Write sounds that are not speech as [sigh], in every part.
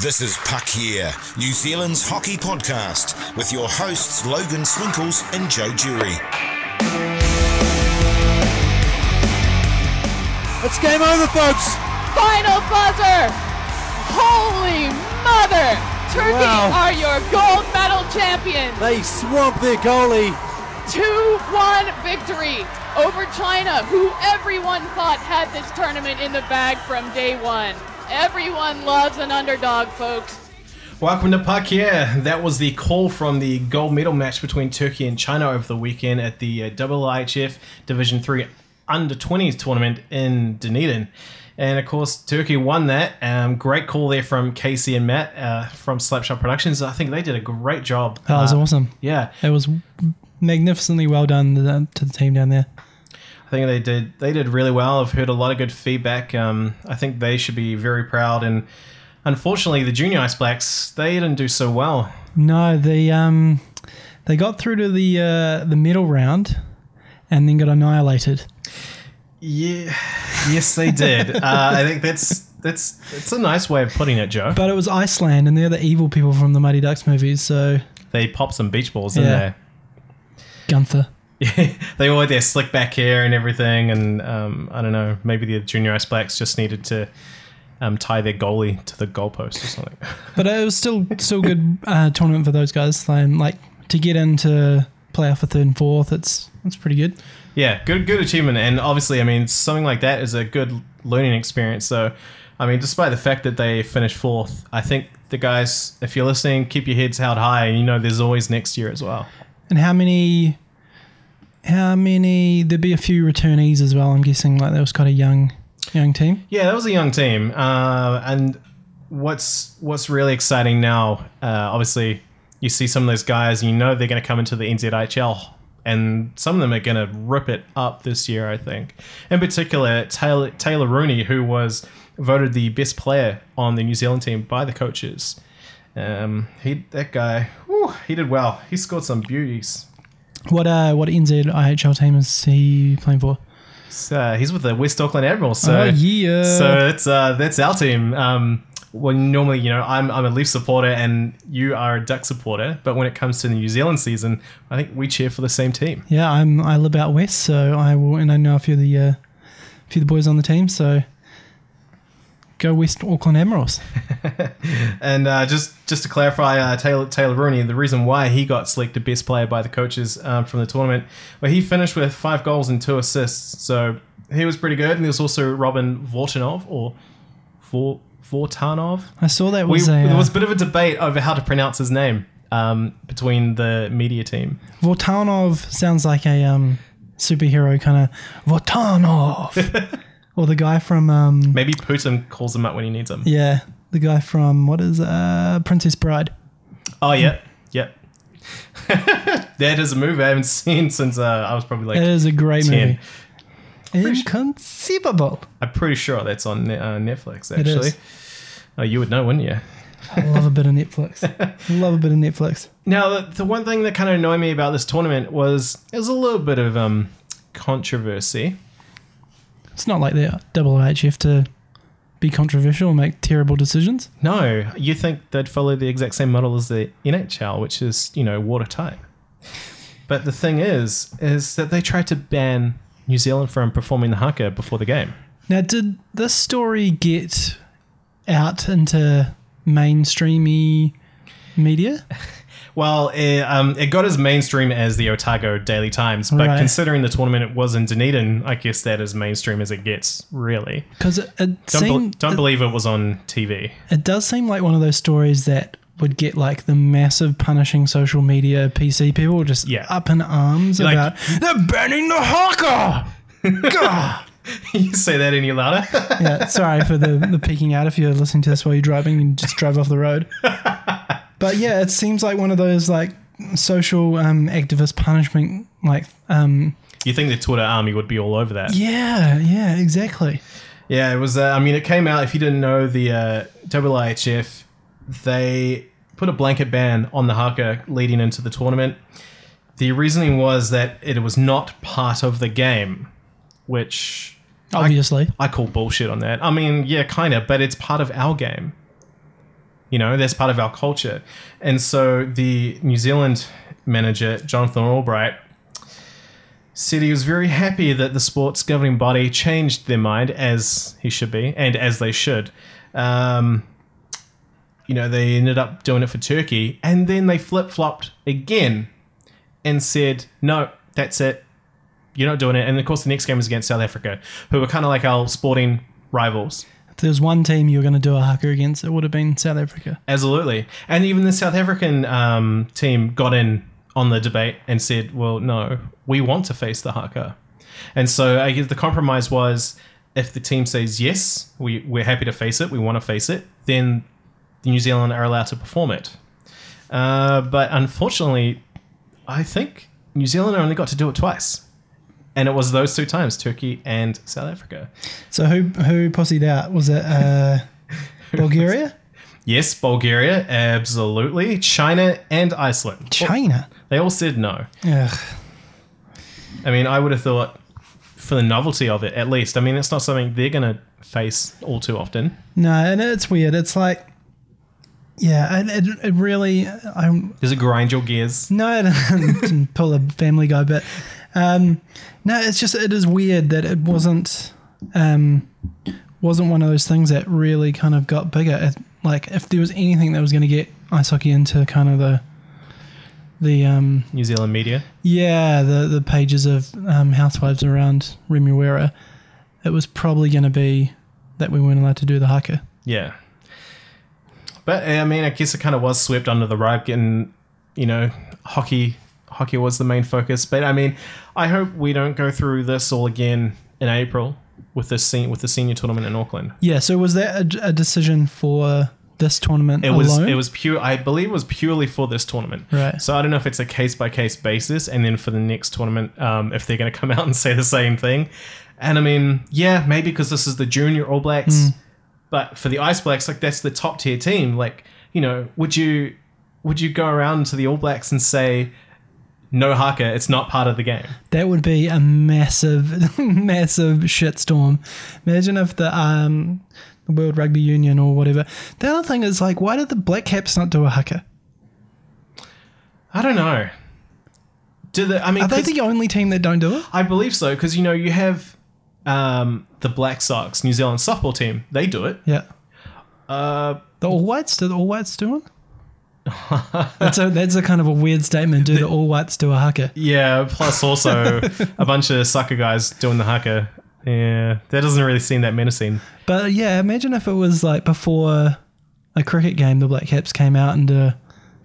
This is Puck Yeah, New Zealand's hockey podcast, with your hosts Logan Swinkles and Joe Jury. It's game over, folks. Final buzzer! Holy mother! Turkey Wow. are your gold medal champions! They swamped their goalie. 2-1 victory over China, who everyone thought had this tournament in the bag from day one. Everyone loves an underdog, folks. Welcome to Puck Yeah. That was the call from the gold medal match between Turkey and China over the weekend at the uh, IIHF Division 3 Under 20s tournament in Dunedin. And of course, Turkey won that. Um, great call there from Casey and Matt uh, from Slapshot Productions. I think they did a great job. That was Uh, awesome. Yeah, It was magnificently well done to the, to the team down there. Think they did. They did really well. I've heard a lot of good feedback. Um, I think they should be very proud. And unfortunately, the Junior Ice Blacks they didn't do so well. No, the um, they got through to the uh, the middle round, and then got annihilated. Yeah, yes, they did. [laughs] uh, I think that's that's that's a nice way of putting it, Joe. But it was Iceland, and they're the evil people from the Mighty Ducks movies. So They popped some beach balls, Yeah. Gunther. [laughs] they? all had their slick back hair and everything, and um, I don't know. Maybe the Junior Ice Blacks just needed to um, tie their goalie to the goalpost or something. [laughs] But it was still still good uh, tournament for those guys. Um, like to get into playoff for third and fourth. It's it's pretty good. Yeah, good good achievement, and obviously, I mean, something like that is a good learning experience. So, I mean, despite the fact that they finished fourth, I think the guys, if you're listening, keep your heads held high. You know, there's always next year as well. And how many? How many? There'd be a few returnees as well. I'm guessing like that was quite a young, young team. Yeah, that was a young team, uh, and what's what's really exciting now, uh, obviously, you see some of those guys, you know they're going to come into the NZHL, and some of them are going to rip it up this year. I think, in particular, Taylor, Taylor Rooney, who was voted the best player on the New Zealand team by the coaches. Um, he that guy, whew, he did well. He scored some beauties. What uh, what NZ IHL team is he playing for? So, uh, he's with the West Auckland Admirals. So oh yeah. So it's uh, that's our team. Um, well, normally, you know, I'm, I'm a Leaf supporter and you are a Duck supporter, but when it comes to the New Zealand season, I think we cheer for the same team. yeah, I'm I live out west, so I will, and I know a few of the uh, a few of the boys on the team. So go West Auckland Admirals. [laughs] And uh, just just to clarify, uh, Taylor Taylor Rooney, the reason why he got selected best player by the coaches um, from the tournament, well, he finished with five goals and two assists, so he was pretty good. And there's also Robin Vortanov or Vor Vortanov. I saw that We, was a there uh, was a bit of a debate over how to pronounce his name um, between the media team. Vortanov sounds like a um, superhero kind of Vortanov, [laughs] or the guy from um, Maybe Putin calls him up when he needs him. yeah, the guy from what is uh, Princess Bride. Oh, yeah. Yeah. [laughs] that is a movie I haven't [laughs] seen since uh, I was probably like It is a great 10. movie. Inconceivable. I'm pretty sure that's on Ne- uh, Netflix, It actually. is. Oh, you would know, wouldn't you? I love a bit of Netflix. [laughs] love a bit of Netflix. Now, the, the one thing that kind of annoyed me about this tournament was there was a little bit of um, controversy. It's not like the double HF to be controversial and make terrible decisions. No, you think they'd follow the exact same model as the NHL, which is, you know, watertight. But the thing is, is that they tried to ban New Zealand from performing the haka before the game. Now, did this story get out into mainstreamy media? [laughs] Well, it, um, it got as mainstream as the Otago Daily Times, but Right. considering the tournament it was in Dunedin, I guess that is mainstream as it gets, really. Because it, it, Don't, be- don't it, believe it was on TV. it does seem like one of those stories that would get like the massive punishing social media PC people just Yeah. up in arms Like- about they're banning the haka. [laughs] God. you say that any louder? yeah, sorry for the, the peeking out if you're listening to this while you're driving and just drive off the road. [laughs] But yeah, it seems like one of those like social um, activist punishment like um you think the Twitter army would be all over that? yeah, yeah, exactly. Yeah, it was. Uh, I mean, it came out. If you didn't know, the uh, IIHF they put a blanket ban on the haka leading into the tournament. The reasoning was that it was not part of the game, which Obviously. I call bullshit on that. I mean, yeah, kind of, but it's part of our game. You know, that's part of our culture. And so the New Zealand manager, Jonathan Albright, said he was very happy that the sports governing body changed their mind, as he should be, and as they should. Um, you know, they ended up doing it for Turkey, and then they flip flopped again and said, no, that's it. You're not doing it. And of course, the next game was against South Africa, who were kind of like our sporting rivals. If there's one team you were going to do a haka against, it would have been South Africa. Absolutely. And even the South African um, team got in on the debate and said, well, no, we want to face the haka. And so I guess the compromise was if the team says, yes, we, we're happy to face it, we want to face it, then New Zealand are allowed to perform it. Uh, but unfortunately, I think New Zealand only got to do it twice. And it was those two times, Turkey and South Africa. So who who pussied out? Was it uh, [laughs] Bulgaria? Yes, Bulgaria, absolutely. China and Iceland. China. They all said no. Ugh. I mean, I would have thought for the novelty of it, at least. I mean, it's not something they're going to face all too often. No, and it's weird. It's like, yeah, and it, it really, I'm Does it grind your gears? no, it [laughs] pull a Family Guy, but um, no, it's just it is weird that it wasn't um, wasn't one of those things that really kind of got bigger. It, like if there was anything that was going to get ice hockey into kind of the the um, New Zealand media. yeah the the pages of um, housewives around Remuera, it was probably going to be that we weren't allowed to do the haka. Yeah. But I mean, I guess it kind of was swept under the rug, and you know, hockey hockey was the main focus. But I mean, I hope we don't go through this all again in April with this sen- with the senior tournament in Auckland. Yeah. So was that a, a decision for this tournament It was alone? it was pure. I believe it was purely for this tournament. Right. So I don't know if it's a case by case basis, and then for the next tournament, um, if they're going to come [laughs] out and say the same thing. And I mean, yeah, maybe because this is the junior All Blacks, but for the Ice Blacks, like that's the top tier team. Like, you know, would you would you go around to the All Blacks and say, no haka, it's not part of the game? That would be a massive, [laughs] massive shitstorm. Imagine if the um, the World Rugby Union or whatever. The other thing is like, why did the Black Caps not do a haka? I don't know. Do the I mean, Are they the only team that don't do it? I believe so because you know you have um, the Black Sox, New Zealand softball team. They do it. Yeah. Uh, The All Whites do the All Whites do it? That's a that's a kind of a weird statement. Do the All Whites do a haka? Yeah, plus also [laughs] a bunch of sucker guys doing the haka. Yeah, that doesn't really seem that menacing. But yeah, imagine if it was like before a cricket game, the Black Caps came out and uh,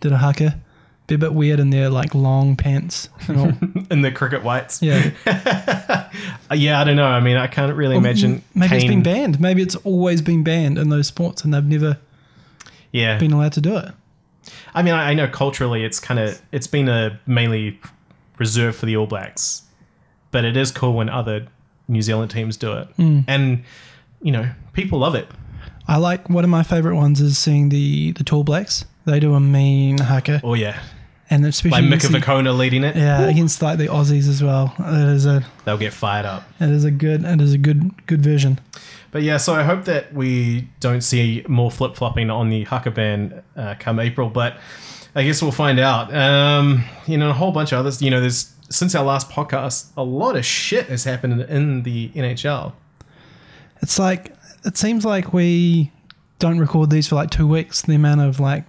did a haka. Be a bit weird in their like long pants and all. [laughs] In the cricket whites. Yeah. [laughs] Yeah, I don't know. I mean, I can't really imagine. Maybe it's been banned. Maybe it's always been banned in those sports and they've never Yeah, been allowed to do it. I mean, I, I know culturally it's kind of it's been a mainly reserved for the All Blacks, but it is cool when other New Zealand teams do it, Hmm. and you know people love it. I like one of my favorite ones is seeing the the Tall Blacks. They do a mean haka, Oh yeah, and especially like Mika Vukona leading it. yeah against like the Aussies as well. It is a they'll get fired up. it is a good it is a good good version. But yeah, so I hope that we don't see more flip flopping on the Haka ban uh, come April. But I guess we'll find out. Um, you know, a whole bunch of others. You know, there's since our last podcast, a lot of shit has happened in the NHL. It's like it seems like we don't record these for like two weeks. The amount of like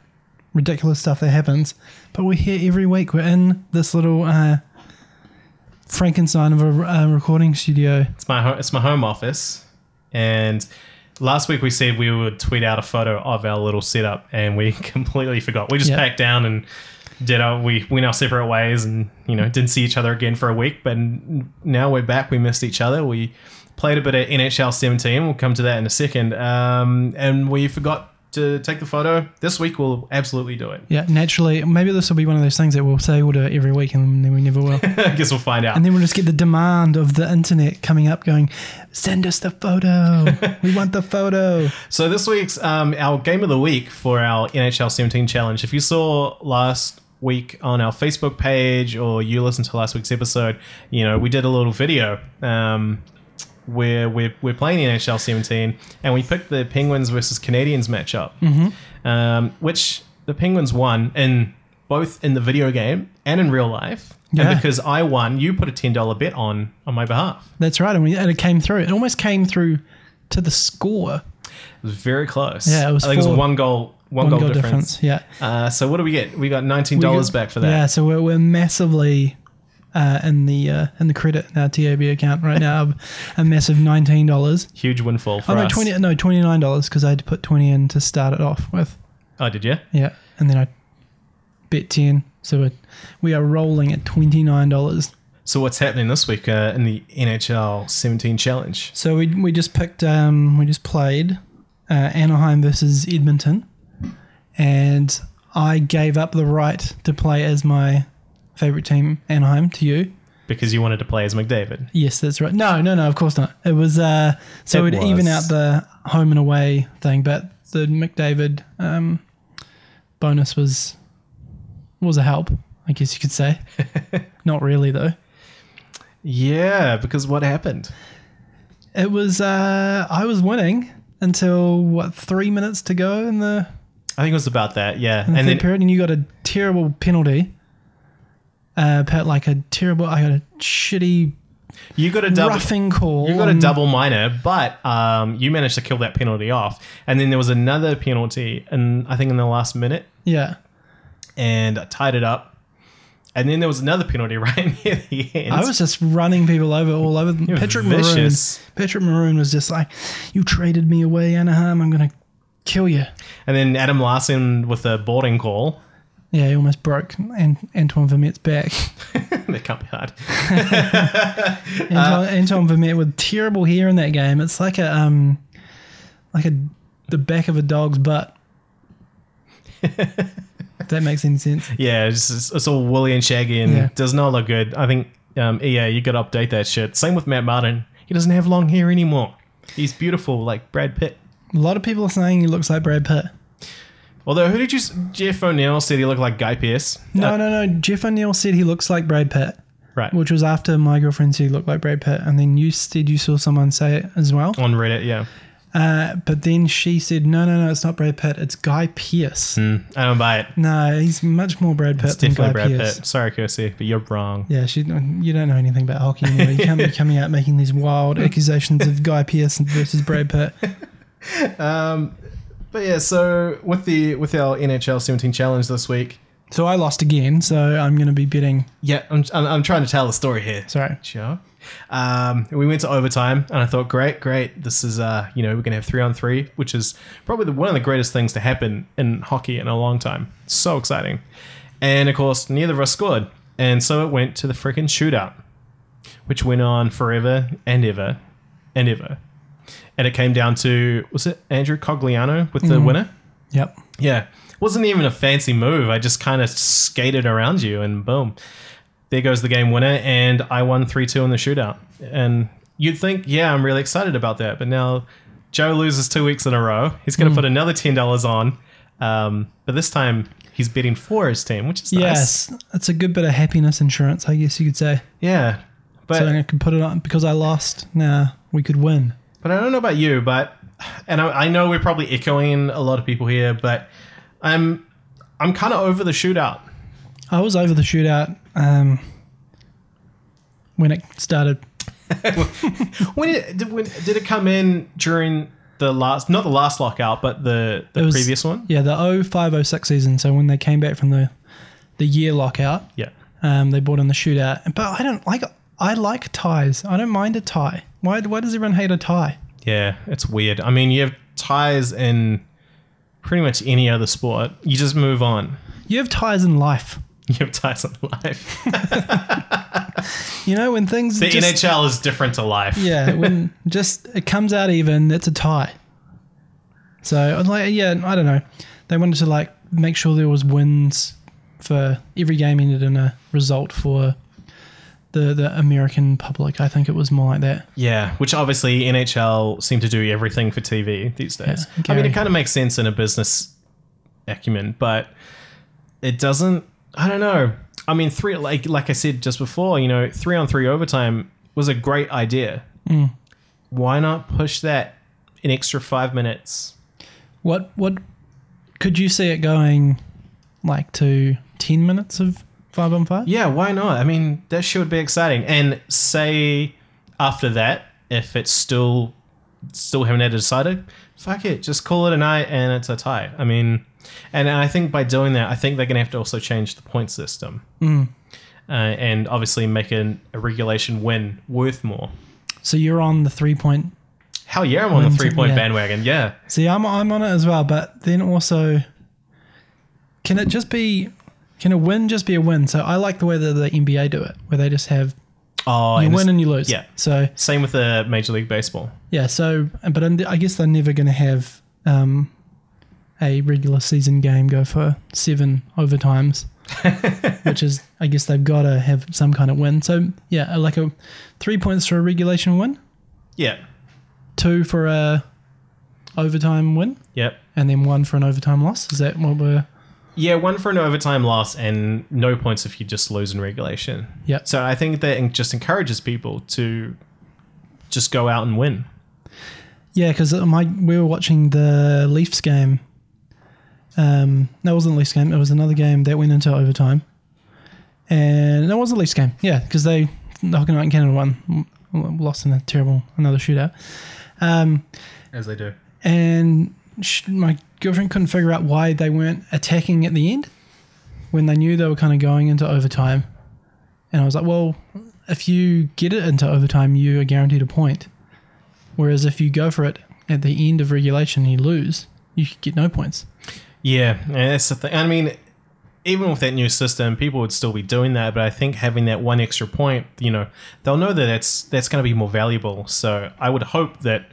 ridiculous stuff that happens, but we're here every week. We're in this little uh, Frankenstein of a uh, recording studio. It's my ho- it's my home office, and last week we said we would tweet out a photo of our little setup, and we [laughs] completely forgot. We just Yeah. packed down and did our we went our separate ways, and you know didn't see each other again for a week. But now we're back. We missed each other. We played a bit of NHL 17. We'll come to that in a second. Um, and we forgot to take the photo. This week we'll absolutely do it. Yeah, naturally, maybe this will be one of those things that we'll say we'll do it every week, and then we never will. [laughs] I guess we'll find out. And then we'll just get the demand of the internet coming up, going, "Send us the photo. [laughs] we want the photo." So this week's um, our game of the week for our NHL 17 challenge. If you saw last week on our Facebook page or you listened to last week's episode, you know we did a little video um, where we're, we're playing the NHL 17 and we picked the Penguins versus Canadiens matchup, mm-hmm. um, which the Penguins won in both in the video game and in real life. Yeah. And because I won, you put a $10 bet on on my behalf. That's right, and, we, and it came through. It almost came through to the score. It was very close. Yeah, it was I think it was one goal, one, One goal, goal difference. difference. Yeah. Uh, so what do we get? We got $19 back for that. Yeah, so we're, we're massively uh, in the uh, in the credit in our TAB account right now. a massive nineteen dollars. Huge windfall for Oh no, us. twenty no twenty nine dollars because I had to put twenty in to start it off with. Oh, did you? Yeah, and then I bet ten, so it, we are rolling at twenty nine dollars. So what's happening this week uh, in the NHL 17 Challenge? So we we just picked um we just played uh, Anaheim versus Edmonton, and I gave up the right to play as my favorite team Anaheim to you. Because you wanted to play as McDavid. Yes, that's right. No, no, no, of course not. It was uh so It would even out the home and away thing, but the McDavid um bonus was was a help, I guess you could say. [laughs] not really though. Yeah, because what happened? It was uh I was winning until what three minutes to go in the, I think it was about that, yeah. in the and then period, and you got a terrible penalty. Uh, like a terrible. I got a shitty you got a double roughing call. you got a double minor, but um, you managed to kill that penalty off. And then there was another penalty and I think in the last minute Yeah, and I tied it up. And then there was another penalty [laughs] right near the end. I was just running people over all over. You're Patrick vicious. Maroon. Patrick Maroon was just like, "You traded me away, Anaheim. I'm gonna kill you." and then Adam Larsson with a boarding call. Yeah, he almost broke An- Antoine Vermette's back. [laughs] [laughs] that can't be hard. [laughs] Antoine, Antoine Vermette with terrible hair in that game. It's like a um, like a the back of a dog's butt. if that makes any sense. Yeah, it's, it's, it's all woolly and shaggy and Yeah. does not look good. I think um, EA, you got to update that shit. Same with Matt Martin. He doesn't have long hair anymore. He's beautiful like Brad Pitt. A lot of people are saying he looks like Brad Pitt. Although, who did you? Jeff O'Neill said he looked like Guy Pearce. No, Uh, no, no. Jeff O'Neill said he looks like Brad Pitt, right which was after my girlfriend said he looked like Brad Pitt, and then you said you saw someone say it as well. on Reddit. Yeah, Uh, but then she said, no, no, no, it's not Brad Pitt. It's Guy Pearce. I don't buy it. No, he's much more Brad Pitt Hmm. It's than definitely Guy Brad Pearce. Pitt. Sorry, Kirsty, but you're wrong. Yeah, she, you don't know anything about hockey anyway. You can't be [laughs] coming out making these wild accusations of Guy Pearce versus Brad Pitt. [laughs] But yeah, so with the with our NHL 17 challenge this week, So I lost again, so I'm going to be betting. yeah, I'm, I'm, I'm trying to tell the story here. Sorry. Sure. Um, we went to overtime, and I thought, great, great. This is, uh, you know, we're gonna have three on three, which is probably the, one of the greatest things to happen in hockey in a long time. So exciting. And of course, neither of us scored, and so it went to the freaking shootout, which went on forever and ever and ever. And it came down to was it Andrew Cogliano with the winner? Yep. Yeah. Wasn't even a fancy move. I just kind of skated around you and boom. There goes the game winner. And I won 3 2 in the shootout. And you'd think, yeah, I'm really excited about that. But now Joe loses two weeks in a row. He's going to put another $10 on. Um, but this time he's betting for his team, which is nice. Yes, it's a good bit of happiness insurance, I guess you could say. Yeah. But, so I could put it on because I lost. Now we could win. But I don't know about you, but and I, I know we're probably echoing a lot of people here, but I'm I'm kind of over the shootout. I was over the shootout um, when it started. [laughs] When did, did, when, did it come in during the last, not the last lockout, but the, the was- previous one? Yeah, the 0506 season. So when they came back from the the year lockout, Yeah. um, they brought in the shootout. But I don't like. I like ties. I don't mind a tie. Why? Why does everyone hate a tie? Yeah, it's weird. I mean, you have ties in pretty much any other sport. You just move on. You have ties in life. You have ties in life. [laughs] You know when things The just, NHL is different to life. Yeah, when [laughs] just it comes out even, it's a tie. So like, yeah, I don't know. They wanted to like make sure there was wins for every game ended in a result for the the American public. I think it was more like that. Yeah, which obviously NHL seem to do everything for TV these days. Yeah, I mean, it kind of makes sense in a business acumen, but it doesn't. I don't know. I mean, three like like I said just before, you know, three on three overtime was a great idea. Mm. why not push that an extra five minutes? What what could you see it going like to ten minutes of five on five? Yeah, why not? I mean, that sure would be exciting. And say after that, if it's still still haven't had decided, fuck it, just call it a night and it's a tie. I mean, and I think by doing that, I think they're gonna have to also change the point system, mm. uh, and obviously make an, a regulation win worth more. So you're on the three point. Hell yeah, I'm on the three point yeah. bandwagon. Yeah, See, I'm I'm on it as well, but then also, can it just be? Can a win just be a win? So I like the way that the NBA do it, where they just have oh, you win and you lose. yeah. So same with the Major League Baseball. yeah. So but I guess they're never going to have um, a regular season game go for seven overtimes, [laughs] which is I guess they've got to have some kind of win. So yeah, like a three points for a regulation win, Yeah, two for a overtime win, yep. and then one for an overtime loss. Is that what we're? Yeah, one for an overtime loss and no points if you just lose in regulation. Yeah. So I think that just encourages people to just go out and win. Yeah, because my we were watching the Leafs game. Um, no, it wasn't the Leafs game. It was another game that went into overtime, and it was the Leafs game. Yeah, because they the Hockey Night in Canada won, lost in a terrible another shootout. Um, As they do. and sh- my girlfriend couldn't figure out why they weren't attacking at the end when they knew they were kind of going into overtime. And I was like, well, if you get it into overtime, you are guaranteed a point. Whereas if you go for it at the end of regulation and you lose, you get no points. Yeah, that's the thing. I mean, even with that new system, people would still be doing that, but I think having that one extra point, you know, they'll know that that's that's going to be more valuable. So I would hope that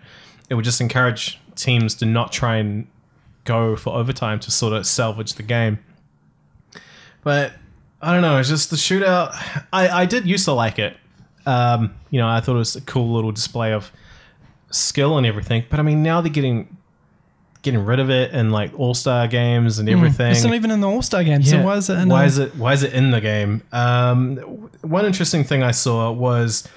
it would just encourage teams to not try and go for overtime to sort of salvage the game. But I don't know. It's just the shootout. I I did used to like it. Um, you know, I thought it was a cool little display of skill and everything. But I mean, now they're getting getting rid of it in like all star games and everything. It's not even in the All Star game. So why is it in why a- is it why is it in the game? Um, one interesting thing I saw was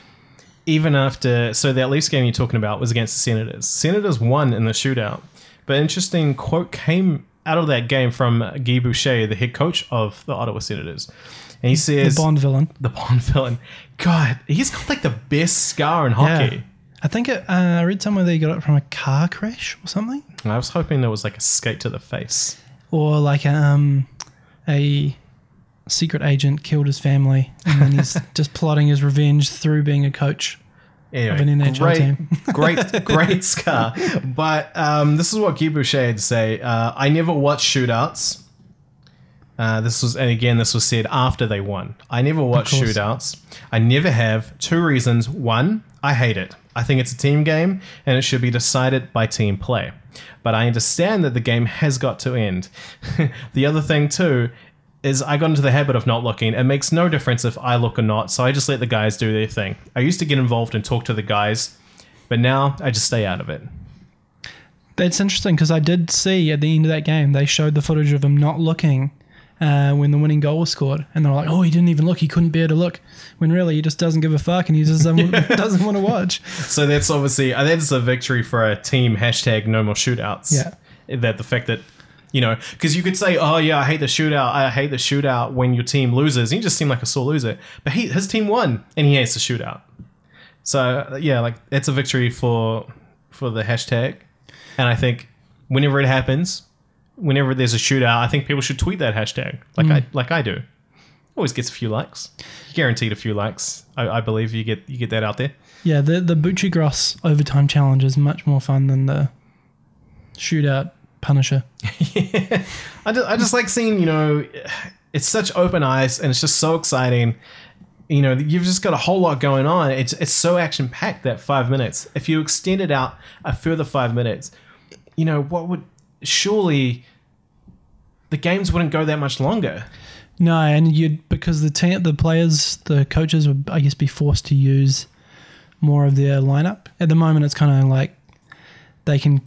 even after so that Leafs game you're talking about was against the Senators. Senators won in the shootout, but interesting quote came out of that game from Guy Boucher, the head coach of the Ottawa Senators, and he the says Bond villain? [laughs] the Bond villain. God, he's got like the best scar in hockey. Yeah. I think it, uh, I read somewhere they got it from a car crash or something. I was hoping there was like a skate to the face. or like um, a secret agent killed his family and then he's [laughs] just plotting his revenge through being a coach. Anyway, Of an NHL great, team. [laughs] great, great scar. But um, this is what Guy Boucher had to say. Uh, I never watched shootouts. Uh, this was, and again, this was said after they won. I never watch shootouts. I never have. Two reasons. One, I hate it. I think it's a team game and it should be decided by team play. But I understand that the game has got to end. [laughs] the other thing, too, is I got into the habit of not looking. It makes no difference if I look or not, so I just let the guys do their thing. I used to get involved and talk to the guys, but now I just stay out of it. That's interesting because I did see at the end of that game they showed the footage of him not looking uh, when the winning goal was scored, and they were like, "Oh, he didn't even look. He couldn't bear to look." When really he just doesn't give a fuck and he just doesn't, [laughs] [laughs] doesn't want to watch. So that's obviously uh, that's a victory for a team. Hashtag no more shootouts. Yeah. That the fact that you know because you could say, oh yeah, I hate the shootout. I hate the shootout when your team loses. He just seemed like a sore loser, but he his team won and he hates the shootout. So uh, yeah, like it's a victory for for the hashtag, and I think whenever it happens, whenever there's a shootout, I think people should tweet that hashtag like I like I do. Always gets a few likes. Guaranteed a few likes. I, I believe you get you get that out there. Yeah, the the Bucci Gross overtime challenge is much more fun than the shootout Punisher. [laughs] I just, I just like seeing, you know, it's such open eyes and it's just so exciting. You know, you've just got a whole lot going on. It's it's so action packed that five minutes. If you extend it out a further five minutes, you know, what would surely the games wouldn't go that much longer. No, and you'd because the team, the players, the coaches would, I guess, be forced to use more of their lineup. At the moment, it's kind of like they can,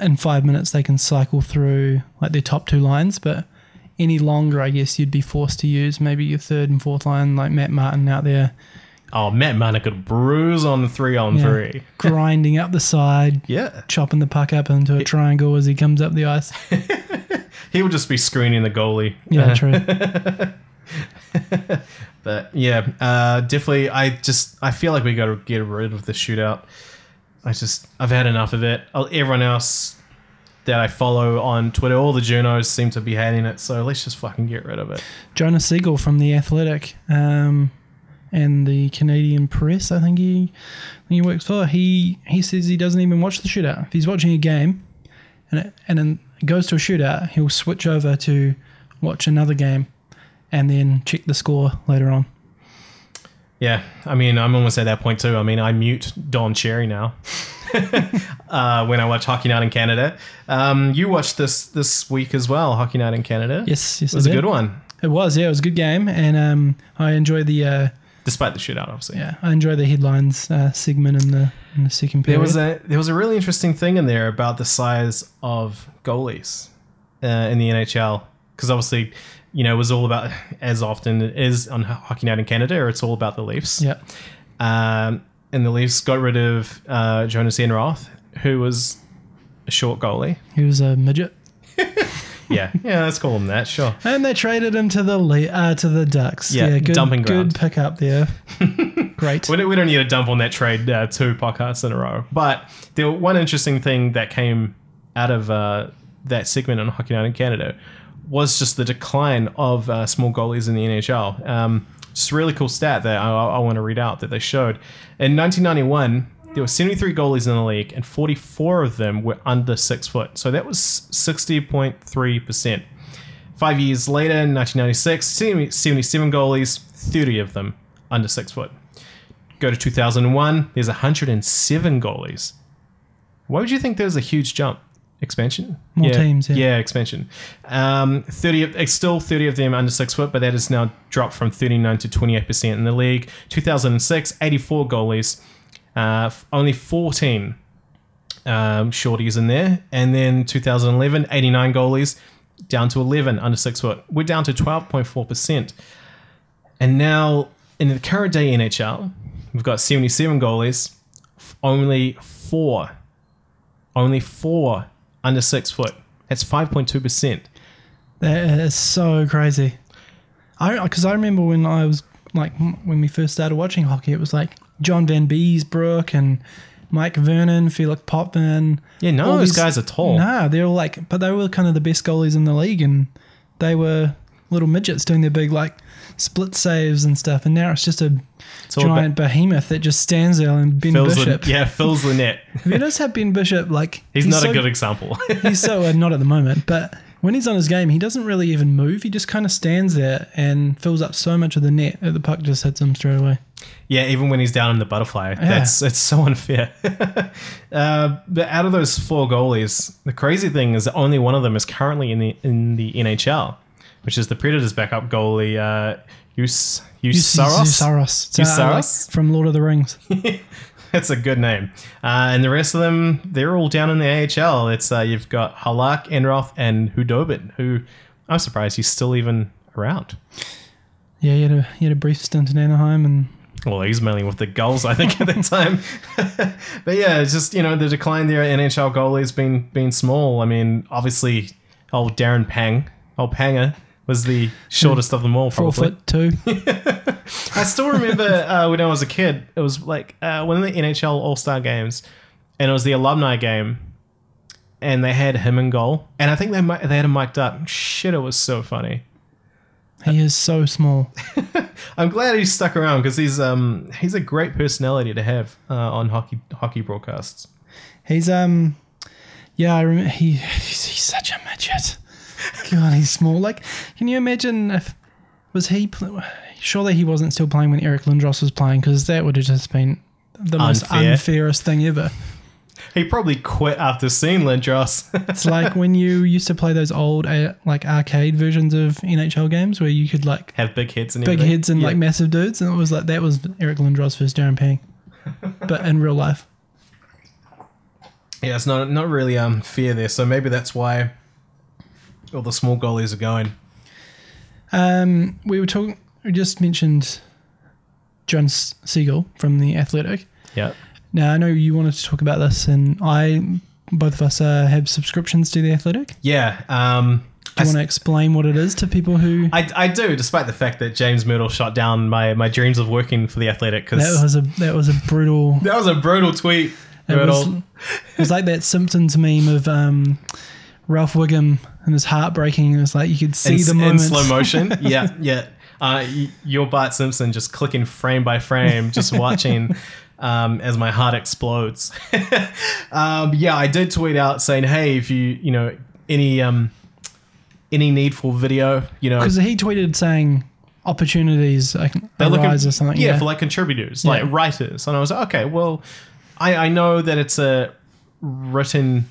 in five minutes, they can cycle through like their top two lines, but any longer, I guess, you'd be forced to use maybe your third and fourth line, like Matt Martin out there Oh, Matt Marner could bruise on three on Yeah. three. [laughs] grinding up the side, [laughs] Yeah. chopping the puck up into a triangle as he comes up the ice. [laughs] He would just be screening the goalie. Yeah, true. But yeah, uh, definitely. I just I feel like we got to get rid of the shootout. I just I've had enough of it. Everyone else that I follow on Twitter, all the Junos seem to be hating it. So let's just fucking get rid of it. Jonas Siegel from the Athletic um, and the Canadian Press, I think he I think he works for. He he says he doesn't even watch the shootout. If he's watching a game and it, and then goes to a shootout, he'll switch over to watch another game and then check the score later on. Yeah, I mean, I'm almost at that point too. I mean, I mute Don Cherry now [laughs] uh, when I watch Hockey Night in Canada. Um, you watched this this week as well, Hockey Night in Canada. Yes, yes, it was a good one, It was, yeah, it was a good game, and um, I enjoy the uh, despite the shootout, obviously. yeah, I enjoy the headlines uh, segment in the in the second There period. was a there was a really interesting thing in there about the size of goalies uh, in the NHL because obviously, you know, it was all about as often is on Hockey Night in Canada, or it's all about the Leafs. yeah, Um, and the Leafs got rid of uh, Jonas Enroth, who was a short goalie. he was a midget. [laughs] Yeah, yeah, let's call him that. Sure. And they traded him to the Le- uh, to the Ducks. Yeah, good, dumping ground. Good pickup there. [laughs] Great. We don't, we don't need to dump on that trade uh, two podcasts in a row. But the one interesting thing that came out of uh, that segment on Hockey Night in Canada was just the decline of uh, small goalies in the NHL. Um, just a really cool stat that I, I want to read out that they showed. In 1991, there were 73 goalies in the league, and 44 of them were under six foot. So that was 60.3%. Five years later, in 1996, 77 goalies, 30 of them under six foot. Go to 2001, there's 107 goalies. Why would you think there's a huge jump? Expansion? More teams, yeah. Yeah, expansion. Um, 30 of, it's still 30 of them under six foot, but that has now dropped from 39 to 28% in the league. 2006, 84 goalies, uh, only 14 um, shorties in there. And then 2011, 89 goalies, down to 11 under six foot. We're down to 12.4%. And now in the current day NHL, we've got 77 goalies, only four, only four under six foot. That's 5.2%. That is so crazy. I because I remember when I was like when we first started watching hockey, it was like John Vanbiesbrouck and Mike Vernon, Felix Potvin. Yeah, none of those these- guys are tall. Nah, they're all like, but they were kind of the best goalies in the league, and they were little midgets doing their big like split saves and stuff. And now it's just a all giant behemoth that just stands there and Ben Fills Bishop. the, yeah, fills the net. [laughs] Have you noticed how Ben Bishop like He's, not so- a good example. [laughs] he's so uh, not at the moment, but when he's on his game, he doesn't really even move. He just kind of stands there and fills up so much of the net that the puck just hits him straight away. Yeah, even when he's down in the butterfly, that's it's so [laughs] unfair. uh, but out of those four goalies, the crazy thing is that only one of them is currently in the in the NHL, which is the Predators' backup goalie, uh, Usaros. Usaros. Usaros? from Lord of the Rings. [laughs] That's a good name. Uh, and the rest of them, they're all down in the AHL. It's uh, you've got Halak, Enroth, and Khudobin, who I'm surprised he's still even around. yeah, he had a he had a brief stint in Anaheim, and Well, he's mainly with the goals, I think, at that time. [laughs] but yeah, it's just you know the decline there at NHL goalies been been small. I mean, obviously, old Darren Pang, old Panger, was the shortest of them all. four Probably. foot two. [laughs] I still remember uh, when I was a kid. It was like uh, one of the NHL All Star games, and it was the alumni game, and they had him in goal, and I think they mi- they had him mic'd up. Shit, it was so funny. he is so small. [laughs] I'm glad he's stuck around because he's um he's a great personality to have uh, on hockey hockey broadcasts. He's um, yeah, I remember he [laughs] he's, he's such a midget. [laughs] God, he's small. Like, can you imagine if was he? Pl- surely he wasn't still playing when Eric Lindros was playing because that would have just been the most Unfair. unfairest thing ever. He probably quit after seeing Lindros. [laughs] It's like when you used to play those old uh, like arcade versions of NHL games where you could like have big heads and big everything. heads and Yeah. like massive dudes, and it was like that was Eric Lindros versus Darren Pang, [laughs] but in real life. yeah, it's not not really um fair there. So maybe that's why all the small goalies are going. Um, we were talking. We just mentioned John Siegel from the Athletic. Yeah. Now I know you wanted to talk about this, and I, both of us uh, have subscriptions to the Athletic. Yeah. Um, Do I you s- want to explain what it is to people who? I, I do, despite the fact that James Mirtle shot down my, my dreams of working for the Athletic. Because that Because was a that was a brutal. [laughs] that was a brutal tweet. It was, it was like that Simpsons meme of um, Ralph Wiggum and his heart breaking. It was like you could see in, the in slow motion. [laughs] yeah, yeah. Uh, your Bart Simpson just clicking frame by frame, just watching um, as my heart explodes. [laughs] um, yeah, I did tweet out saying, "Hey, if you you know any um, any needful video, you know." Because he tweeted saying opportunities like, they're looking- arise or something. Yeah, Yeah, for like contributors, Yeah. like writers. And I was like, okay, well, I, I know that it's a written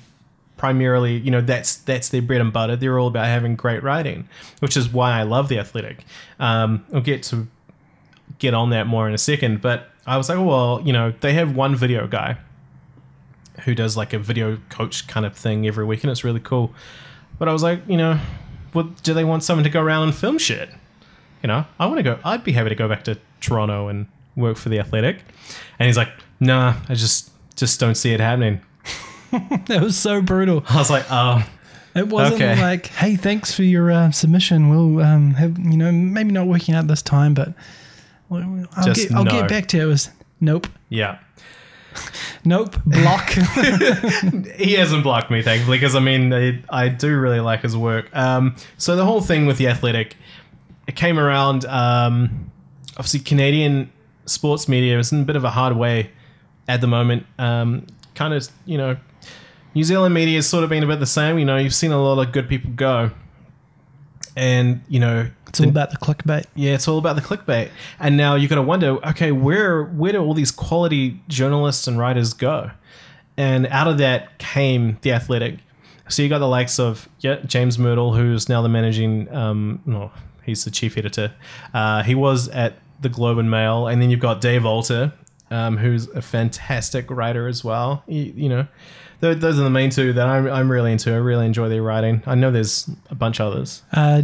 primarily, you know, that's that's their bread and butter. They're all about having great writing, which is why I love the Athletic. Um, I'll get to get on that more in a second, but I was like, well, you know, they have one video guy who does like a video coach kind of thing every week, and it's really cool. But I was like, you know, what do they want someone to go around and film shit? you know, I want to go. I'd be happy to go back to Toronto and work for the Athletic. And he's like, nah, I just just don't see it happening. [laughs] that was so brutal. I was like, oh, It wasn't Okay. like, hey, thanks for your uh, submission. We'll um, have you know maybe not working out this time, but I'll, get, I'll no. get back to you. It was nope, yeah. [laughs] nope, block. [laughs] He hasn't blocked me, thankfully, because I mean, I, I do really like his work. Um, so the whole thing with the Athletic, it came around. Um, obviously, Canadian sports media is in a bit of a hard way at the moment. Um, kind of, you know, New Zealand media has sort of been a bit the same. You know, you've seen a lot of good people go, and you know, it's all about the clickbait. yeah, it's all about the clickbait. And now you got to wonder, okay, where where do all these quality journalists and writers go? And out of that came the Athletic. So you got the likes of yeah, James Mirtle, who's now the managing, um, no, he's the chief editor. Uh, he was at the Globe and Mail, and then you've got Dave Alter, um, who's a fantastic writer as well. You, you know, those are the main two that I'm, I'm really into. I really enjoy their writing. I know there's a bunch others. Uh,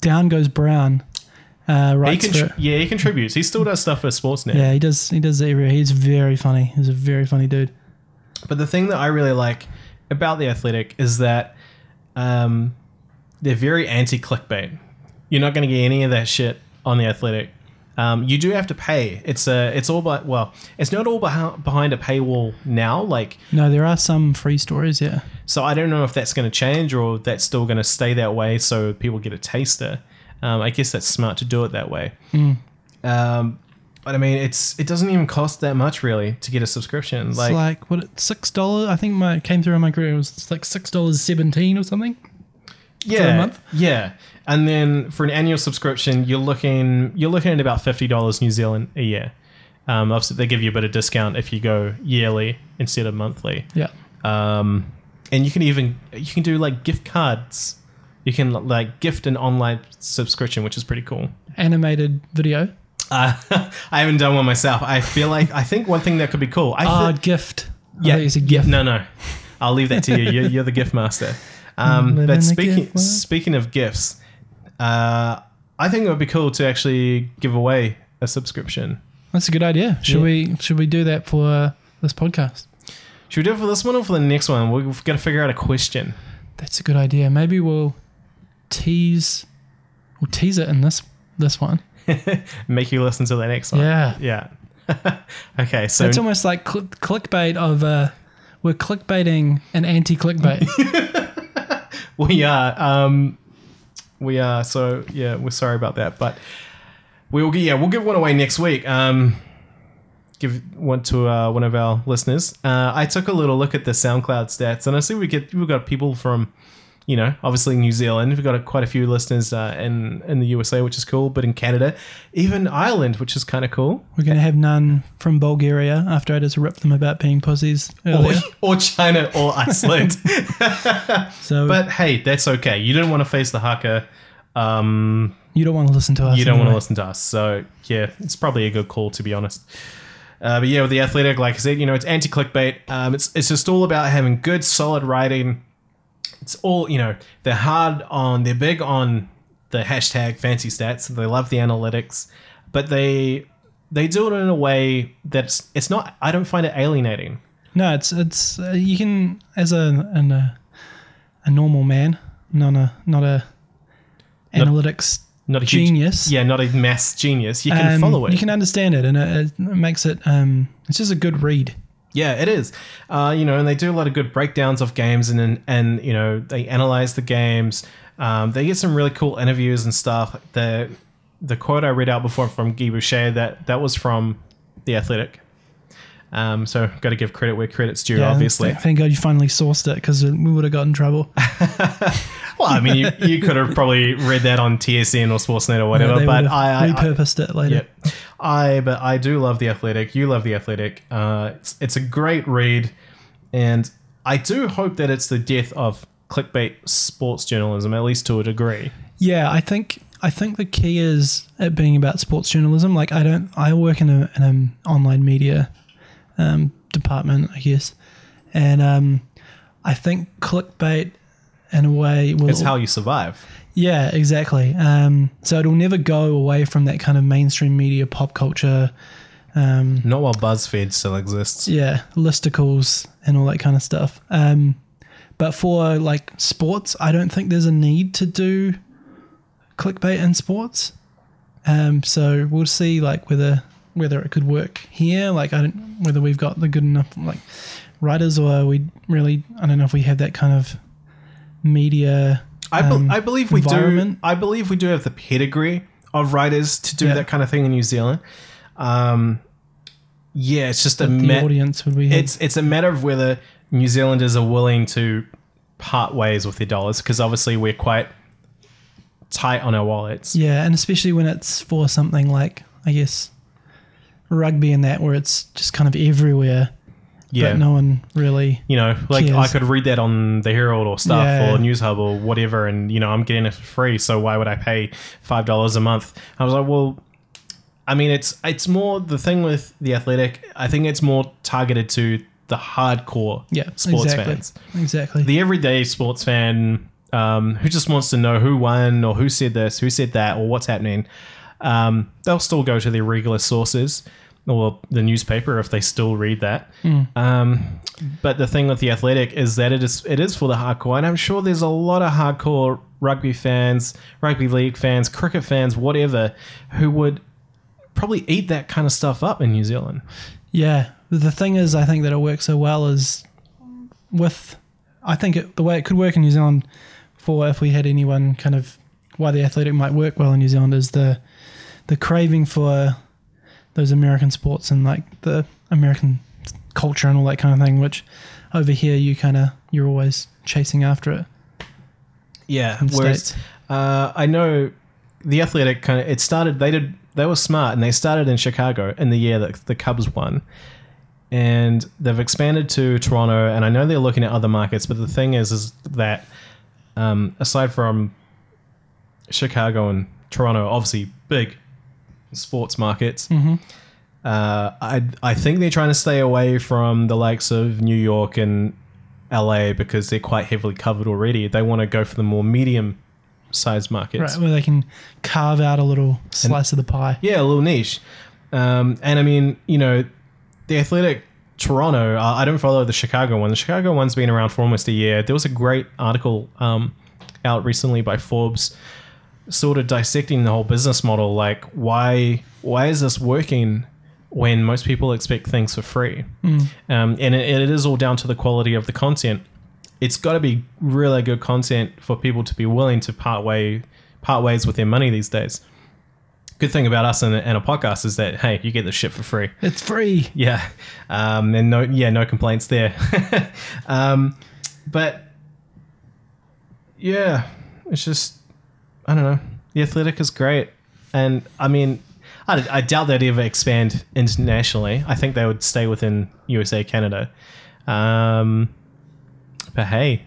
down goes Brown. Uh, He contri- yeah, he contributes. He still does stuff for Sportsnet. yeah, he does. He does every. He's very funny. He's a very funny dude. But the thing that I really like about the Athletic is that um, they're very anti clickbait. You're not going to get any of that shit on the Athletic. Um, you do have to pay. It's a. It's all but well. It's not all behi- behind a paywall now. Like No, there are some free stories. Yeah, so, I don't know if that's going to change or that's still going to stay that way, so people get a taster. Um, I guess that's smart to do it that way. Um, but I mean, it's it doesn't even cost that much really to get a subscription. it's Like, like, what six dollars? I think my came through on my group. It was like six dollars seventeen or something. yeah, month? Yeah, and then for an annual subscription, you're looking you're looking at about fifty dollars New Zealand a year. Um, obviously, they give you a bit of discount if you go yearly instead of monthly. Yeah, Um, and you can even you can do like gift cards. You can like gift an online subscription, which is pretty cool. animated video. Uh, [laughs] I haven't done one myself. I feel like I think one thing that could be cool. I Ah, thi- gift. Yeah, said yeah, gift. no, no. I'll leave that to you. You're, you're the gift master. Um, [laughs] but speaking gift speaking of gifts, uh, I think it would be cool to actually give away a subscription. That's a good idea. Should Yeah. we should we do that for uh, this podcast? Should we do it for this one or for the next one? We've got to figure out a question. That's a good idea. Maybe we'll tease we'll tease it in this this one. [laughs] Make you listen to the next one. Yeah. Yeah. [laughs] okay, so It's almost like cl- clickbait of uh we're clickbaiting an anti-clickbait. [laughs] we are um we are so yeah we're sorry about that but we'll yeah we'll give one away next week. Um give one to uh, one of our listeners. Uh, i took a little look at the soundcloud stats and i see we get we've got people from you know obviously new zealand we've got a, quite a few listeners uh, in in the usa which is cool but in canada even ireland which is kind of cool we're gonna have none from Bulgaria after I just ripped them about being pussies or, or china or [laughs] iceland so [laughs] but hey that's okay you don't want to face the haka um you don't want to listen to us. you don't want to listen to us. So yeah, it's probably a good call to be honest. Uh, but yeah, with the athletic, like I said, you know, it's anti clickbait. Um, it's it's just all about having good, solid writing. It's all you know. They're hard on. They're big on the hashtag fancy stats. They love the analytics, but they they do it in a way that's it's not. I don't find it alienating. No, it's it's uh, you can as a an, a, a normal man, not a not a Not- analytics Not a huge- genius. yeah, not a mass genius. You can um, follow it. You can understand it, and it, it makes it. Um, it's just a good read. Yeah, it is. Uh, you know, and they do a lot of good breakdowns of games, and and, and you know they analyze the games. Um, they get some really cool interviews and stuff. The the quote I read out before from Guy Boucher that that was from the Athletic. Um, so got to give credit where credit's due, Yeah, obviously. Thank, thank God you finally sourced it because we would have got in trouble. [laughs] Well, I mean, you, you could have probably read that on TSN or Sportsnet or whatever, but would have I, I, I repurposed it later. Yep. I but I do love the Athletic. You love the Athletic. Uh, it's, it's a great read, and I do hope that it's the death of clickbait sports journalism, at least to a degree. Yeah, I think I think the key is it being about sports journalism. Like I don't, I work in a in an online media um, department, I guess, and um, I think clickbait in a way will. It's how you survive. Yeah, exactly. Um, so it'll never go away from that kind of mainstream media, pop culture. Um, Not while BuzzFeed still exists. yeah, listicles and all that kind of stuff. Um, but for like sports, I don't think there's a need to do clickbait in sports. Um, so we'll see like whether whether it could work here. Like I don't whether we've got the good enough like writers or we really I don't know if we have that kind of media. I, be- um, I believe we do. I believe we do have the pedigree of writers to do Yeah. that kind of thing in New Zealand. Um, yeah, it's just a the ma- audience would we have. it's it's a matter of whether New Zealanders are willing to part ways with their dollars because obviously we're quite tight on our wallets. Yeah, and especially when it's for something like I guess rugby and that, where it's just kind of everywhere, Yeah. but no one really. you know, like I could read that on the Herald or Stuff Yeah. or News Hub or whatever, and you know I'm getting it for free. So why would I pay five dollars a month? I was like, well, I mean, it's it's more the thing with the Athletic. I think it's more targeted to the hardcore Yeah, sports exactly. fans. Exactly. the everyday sports fan um, who just wants to know who won or who said this, who said that, or what's happening, um, they'll still go to their regular sources or the newspaper if they still read that. Um, but the thing with the Athletic is that it is it is for the hardcore, and I'm sure there's a lot of hardcore rugby fans, rugby league fans, cricket fans, whatever, who would probably eat that kind of stuff up in New Zealand. Yeah. The thing is, I think that it works so well is with, I think it, the way it could work in New Zealand for if we had anyone kind of why the athletic might work well in New Zealand is the the craving for those American sports and like the American culture and all that kind of thing, which over here you kind of you're always chasing after it. Yeah, whereas uh, I know the Athletic kind of it started. They did they were smart and they started in Chicago in the year that the Cubs won, and they've expanded to Toronto. And I know they're looking at other markets, but the thing is, is that um, aside from Chicago and Toronto, obviously big sports markets. Uh, I I think they're trying to stay away from the likes of New York and LA because they're quite heavily covered already. They want to go for the more medium sized markets. Right, where they can carve out a little slice of the pie. Yeah, a little niche. Um, and I mean, you know, the Athletic Toronto, uh, I don't follow the Chicago one. The Chicago one's been around for almost a year. There was a great article um, out recently by Forbes sort of dissecting the whole business model like why why is this working when most people expect things for free? Um, and it, it is all down to the quality of the content. It's got to be really good content for people to be willing to part way part ways with their money these days. Good thing about us and, and a podcast is that hey you get the shit for free. It's free. yeah, um, and no, yeah, no complaints there. [laughs] um, but yeah, it's just I don't know. The athletic is great, and I mean, I, I doubt they'd ever expand internationally. I think they would stay within USA, Canada. Um, but hey,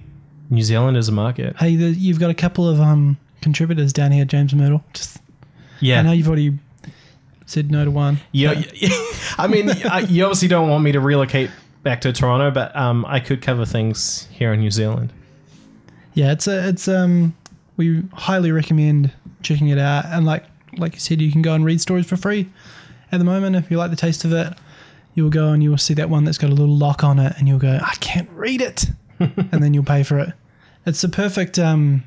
New Zealand is a market. Hey, the, you've got a couple of um, contributors down here, James Mirtle. Just Yeah, I know you've already said no to one. Yeah, yeah. [laughs] I mean, I, you obviously don't want me to relocate back to Toronto, but um, I could cover things here in New Zealand. yeah, it's a, it's um, we highly recommend checking it out. And like like you said, you can go and read stories for free, at the moment, if you like the taste of it, you'll go and you'll see that one that's got a little lock on it, and you'll go, I can't read it, [laughs] and then you'll pay for it. It's the perfect. Um,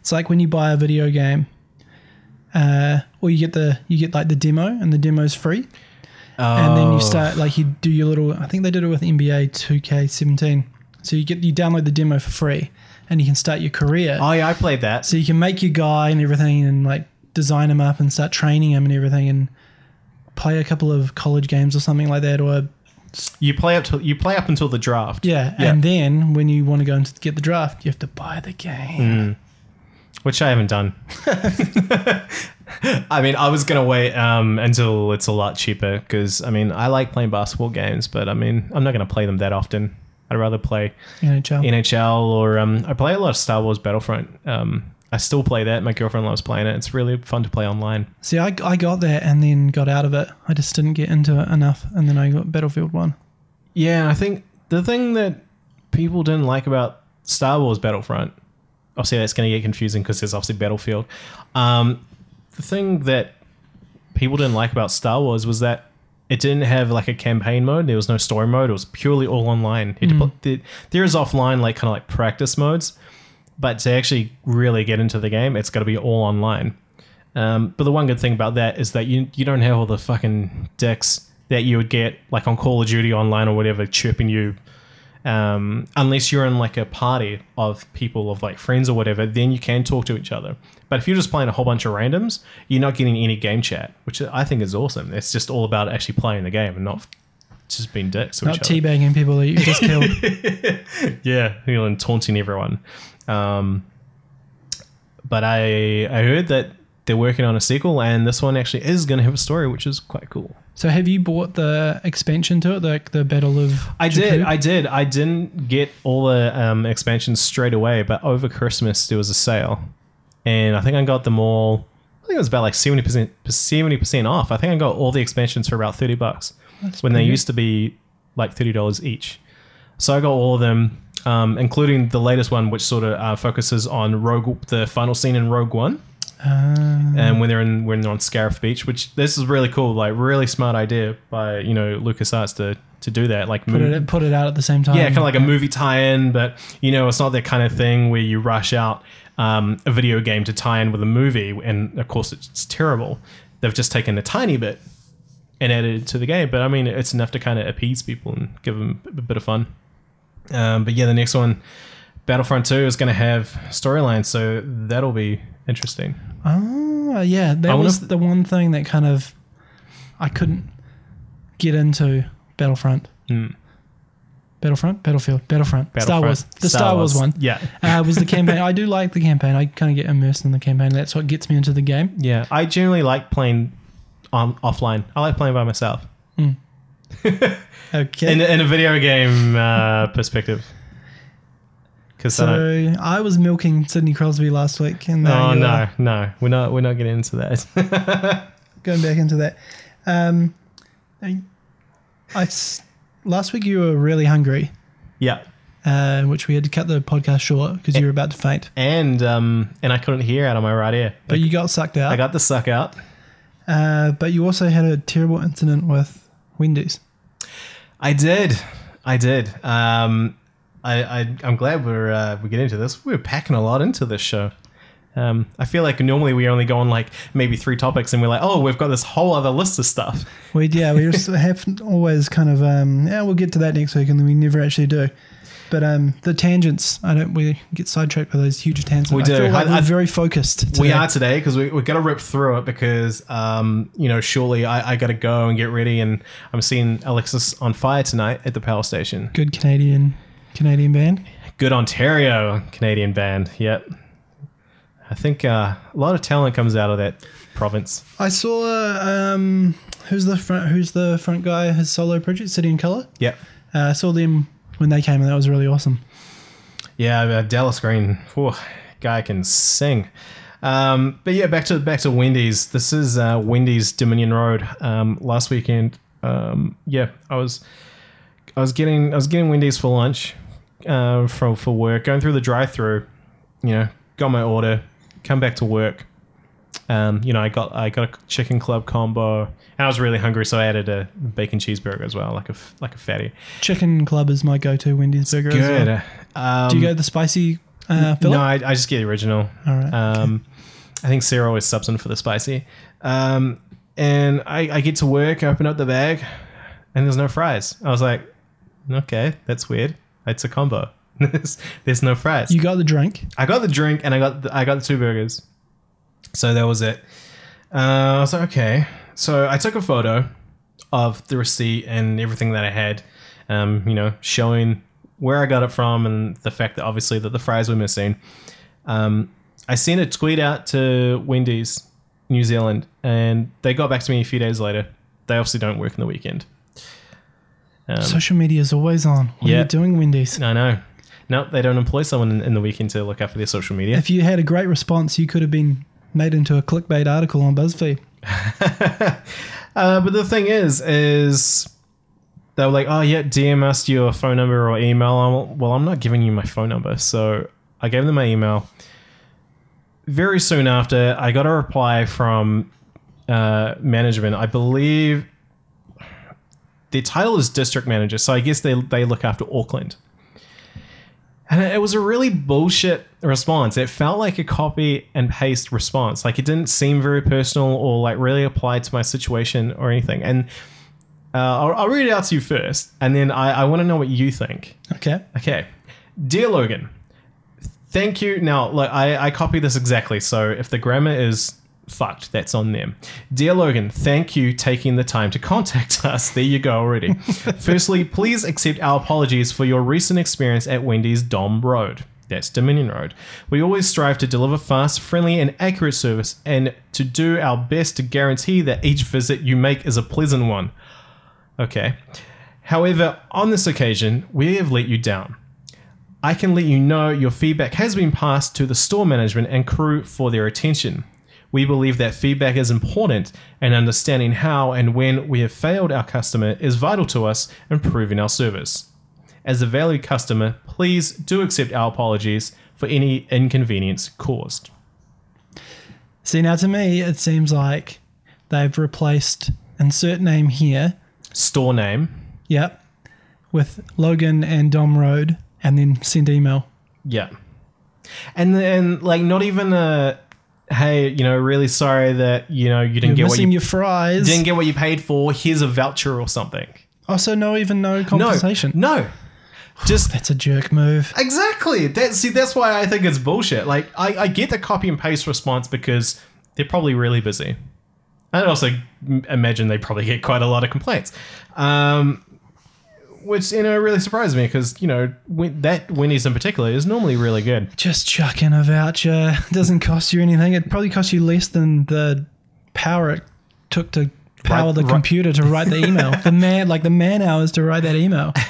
it's like when you buy a video game, uh, or you get the you get like the demo, and the demo's free, and then you Oh. start like you do your little. I think they did it with NBA 2K17. So you get you download the demo for free, and you can start your career. Oh yeah, I played that. So you can make your guy and everything, and like design him up and start training him and everything, and play a couple of college games or something like that, or You play up till you play up until the draft. yeah. Yeah. And then when you want to go and get the draft, you have to buy the game. which I haven't done. [laughs] I mean, I was gonna wait um, until it's a lot cheaper because I mean, I like playing basketball games, but I mean, I'm not gonna play them that often. I'd rather play NHL. NHL or um, I play a lot of Star Wars Battlefront. Um, I still play that. My girlfriend loves playing it. It's really fun to play online. See, I, I got that and then got out of it. I just didn't get into it enough, and then I got Battlefield One. Yeah, I think the thing that people didn't like about Star Wars Battlefront, obviously that's going to get confusing because there's obviously Battlefield. Um, the thing that people didn't like about Star Wars was that it didn't have like a campaign mode. There was no story mode. It was purely all online. Had to there- there is offline like kind of like practice modes, but to actually really get into the game, it's got to be all online. Um, but the one good thing about that is that you you don't have all the fucking dicks that you would get like on Call of Duty online or whatever chirping you. Um, unless you're in like a party of people of like friends or whatever, then you can talk to each other. But if you're just playing a whole bunch of randoms, you're not getting any game chat, which I think is awesome. It's just all about actually playing the game and not just being dicks. Not teabagging people that you just [laughs] killed. Yeah, and taunting everyone. Um, but I I heard that they're working on a sequel, and this one actually is going to have a story, which is quite cool. So have you bought the expansion to it, the the Battle of? I did, I did. I didn't get all the um, expansions straight away, but over Christmas there was a sale, and I think I got them all. I think it was about like seventy percent, seventy percent off. I think I got all the expansions for about thirty bucks when they good. used to be like thirty dollars each. So I got all of them, um, including the latest one, which sort of uh, focuses on Rogue, the final scene in Rogue One, Ah. and when they're in when they're on Scarif Beach, which this is really cool, like really smart idea by you know LucasArts to to do that, like put move- it put it out at the same time. yeah, kind of like a movie tie-in, but you know, it's not that kind of thing where you rush out um, a video game to tie in with a movie, and of course it's terrible. They've just taken a tiny bit and added it to the game, but I mean, it's enough to kind of appease people and give them a bit of fun. Um, but yeah, the next one, Battlefront Two, is going to have storyline, so that'll be interesting. Oh, yeah, that was the one thing that kind of I couldn't get into Battlefront. Battlefront, Battlefield, Battlefront, Star. Wars, the Star, Wars. one. yeah, [laughs] uh, was the campaign. I do like the campaign. I kind of get immersed in the campaign. That's what gets me into the game. yeah. I generally like playing on offline. I like playing by myself. [laughs] Okay. in, in a video game uh, perspective. Because so I was milking Sidney Crosby last week, and oh no, are no, we're not we're not getting into that. [laughs] going back into that. Um, I, I last week you were really hungry, yeah, uh, which we had to cut the podcast short because you were about to faint. and um, and I couldn't hear out of my right ear. But you got sucked out. I got the suck out. Uh, but you also had a terrible incident with Wendy's. I did, I did. Um, I, I I'm glad we're uh, we're getting into this. We're packing a lot into this show. Um, I feel like normally we only go on like maybe three topics, and we're like, oh, we've got this whole other list of stuff. We yeah, we just [laughs] have always kind of um, yeah, we'll get to that next week, and then we never actually do. But um, the tangents, I don't. We get sidetracked by those huge tangents. We I do. Feel like I- we're I- very focused. We are today because we, we're going to rip through it because, um, you know, surely I, I got to go and get ready. And I'm seeing Alexisonfire tonight at the power station. good Canadian Canadian band. Good Ontario Canadian band. Yep. I think uh, a lot of talent comes out of that province. I saw um, who's the front who's the front guy his solo project City and Colour. Yep. Uh, I saw them when they came and that was really awesome. Yeah, uh, Dallas Green. Whew, guy can sing. Um, but yeah, back to back to Wendy's. This is uh, Wendy's Dominion Road. Um, last weekend, um, yeah, I was I was getting I was getting Wendy's for lunch uh, for for work. Going through the drive-through, you know, got my order, come back to work. Um, you know, I got I got a chicken club combo, and I was really hungry, so I added a bacon cheeseburger as well, like a like a fatty. Chicken Club is my go-to Wendy's burger. as well. Good. Um, Do you go the spicy uh, no, I, I just get the original. All right. Um, I think Sarah always subs in for the spicy. Um, and I, I get to work, I open up the bag, and there's no fries. I was like, okay, that's weird. It's a combo. [laughs] there's, there's no fries. you got the drink. I got the drink and I got the, I got the two burgers. So that was it. Uh, I was like, okay. So I took a photo of the receipt and everything that I had, um, you know, showing where I got it from and the fact that obviously that the fries were missing. Um, I sent a tweet out to Wendy's New Zealand, and they got back to me a few days later. They obviously don't work in the weekend. Um, Social media is always on. What are you doing, Wendy's? I know. No, they don't employ someone in, in the weekend to look after their social media. If you had a great response, you could have been made into a clickbait article on BuzzFeed. [laughs] Uh, but the thing is, is they were like, oh yeah, DM us your phone number or email. I'm, well, I'm not giving you my phone number, so I gave them my email. Very soon after, I got a reply from uh, management. I believe their title is district manager, so I guess they they look after Auckland. And it was a really bullshit response. It felt like a copy and paste response. Like it didn't seem very personal or like really applied to my situation or anything. And uh, I'll, I'll read it out to you first, and then I, I want to know what you think. Okay. Okay. Dear Logan, thank you. Now, look, I, I copy this exactly, so if the grammar is fucked, that's on them. Dear Logan, thank you taking the time to contact [laughs] us. There you go already. [laughs] Firstly, please accept our apologies for your recent experience at Wendy's Dom Road. That's Dominion Road. We always strive to deliver fast, friendly, and accurate service and to do our best to guarantee that each visit you make is a pleasant one. Okay. However, on this occasion, we have let you down. I can let you know your feedback has been passed to the store management and crew for their attention. We believe that feedback is important and understanding how and when we have failed our customer is vital to us improving our service. As a valued customer, please do accept our apologies for any inconvenience caused. See, now to me, it seems like they've replaced insert name here, Store name. yep, with Logan and Dom Road, and then send email. Yeah. And then like not even a hey, you know, really sorry that, you know, you didn't You're get what you your fries. didn't get what you paid for. Here's a voucher or something. also, no, even no compensation. No. No. Just That's a jerk move. exactly. That see that's why I think it's bullshit. Like I, I get the copy and paste response because they're probably really busy. I also m- imagine they probably get quite a lot of complaints. Um which you know really surprised me because you know when, that Wendy's in particular is normally really good. Just chuck in a voucher. It doesn't cost you anything. It probably costs you less than the power it took to power Right- the right. computer to write the email. [laughs] the man, like the man hours to write that email. [laughs]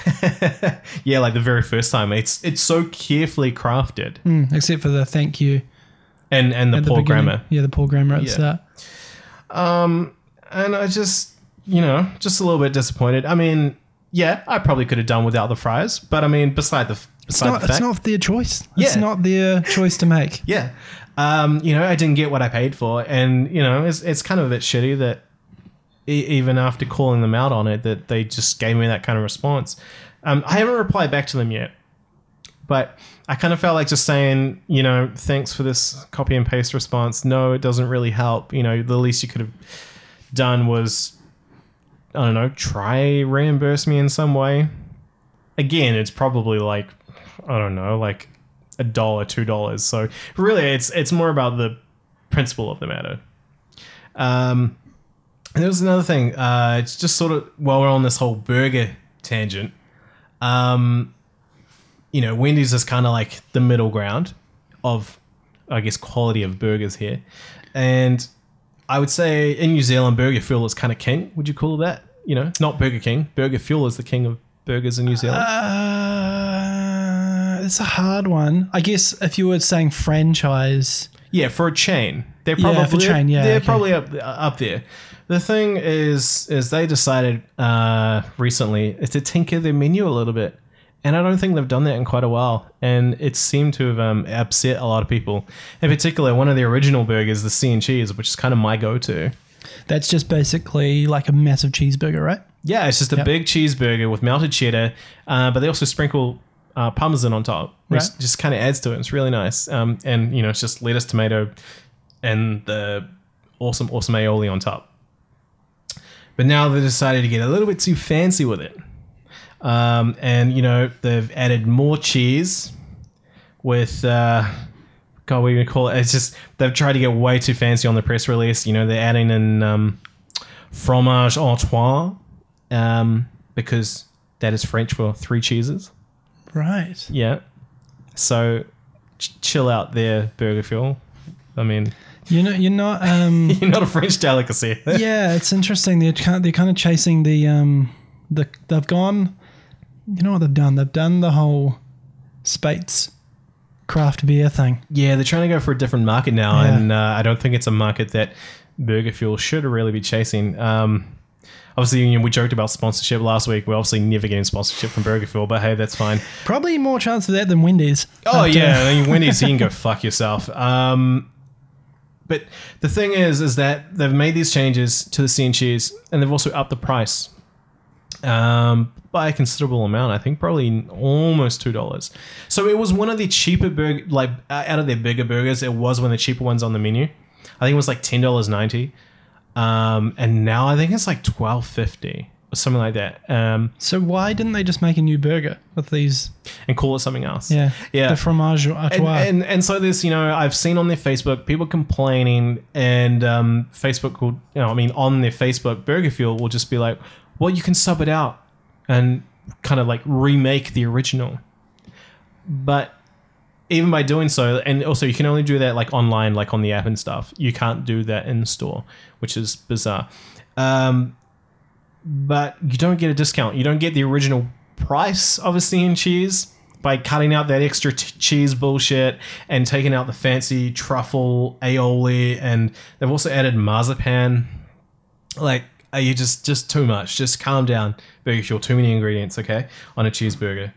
Yeah, like the very first time, it's it's so carefully crafted, Mm, except for the thank you. and and the at the poor beginning. grammar. Yeah, the poor grammar at the Yeah. start. And I just, you know, just a little bit disappointed. I mean, yeah, I probably could have done without the fries, but I mean, beside the It's not, the it's not their choice. It's Yeah. not their choice to make. [laughs] yeah, um, you know, I didn't get what I paid for, and you know, it's it's kind of a bit shitty that e- even after calling them out on it, that they just gave me that kind of response. Um, I haven't replied back to them yet, but I kind of felt like just saying, you know, thanks for this copy and paste response. No, it doesn't really help. You know, the least you could have done was, I don't know, try reimburse me in some way. Again, it's probably like, I don't know, like a dollar, two dollars. So really, it's it's more about the principle of the matter. Um, and there was another thing. Uh, it's just sort of while we're on this whole burger tangent. Um, you know, Wendy's is kind of like the middle ground of, I guess, quality of burgers here, and I would say in New Zealand, Burger Fuel is kind of king. Would you call that? You know, It's not Burger King. Burger Fuel is the king of burgers in New Zealand. Uh, it's a hard one. I guess if you were saying franchise, Yeah, for a chain, they're Yeah, probably for chain, yeah, they're okay. probably up up there. The thing is, is they decided uh, recently to tinker their menu a little bit, And I don't think they've done that in quite a while. And it seemed to have um, upset a lot of people. In particular, one of the original burgers, the C and cheese, which is kind of my go to. That's just basically like a massive cheeseburger, right? Yeah, it's just a Yep. big cheeseburger with melted cheddar, uh, but they also sprinkle uh, parmesan on top, which Right. just kind of adds to it. It's really nice. Um, and, you know, it's just lettuce, tomato, and the awesome, awesome aioli on top. But now they decided to get a little bit too fancy with it. Um, and, you know, they've added more cheese with, uh, God, what do you call it? It's just, they've tried to get way too fancy on the press release. You know, they're adding in um, fromage à trois um, because that is French for three cheeses. Right. Yeah. So ch- chill out there, Burger Fuel. I mean, You know, you're not. Um, [laughs] you're not a French delicacy. yeah, it's interesting. They're kind, they're kind of chasing the um, the they've gone. You know what they've done? They've done the whole Speight's craft beer thing. yeah, they're trying to go for a different market now, Yeah. and uh, I don't think it's a market that Burger Fuel should really be chasing. Um, obviously, you know, we joked about sponsorship last week. We're obviously never getting sponsorship from Burger Fuel, but hey, that's fine. Probably more chance of that than Wendy's. Oh After- yeah, I mean, Wendy's, you can go fuck yourself. Um, but the thing is, is that they've made these changes to the sea and cheese, and they've also upped the price um, by a considerable amount. I think probably almost two dollars. So it was one of the cheaper burger, like out of their bigger burgers, it was one of the cheaper ones on the menu. I think it was like ten dollars ninety, um, and now I think it's like twelve fifty or something like that. Um, So why didn't they just make a new burger with these? and call it something else. Yeah, yeah. the fromage and, and and so this, you know, I've seen on their Facebook people complaining, and um, Facebook will, you know, I mean, on their Facebook, Burger Fuel will just be like, "Well, you can sub it out and kind of like remake the original." But even by doing so, and also you can only do that like online, like on the app and stuff. You can't do that in store, which is bizarre. Um, but you don't get a discount. You don't get the original price of a and cheese by cutting out that extra t- cheese bullshit and taking out the fancy truffle aioli, and they've also added marzipan. Like, are you just just too much? Just calm down, Burger Fuel. Too many ingredients, okay, on a cheeseburger.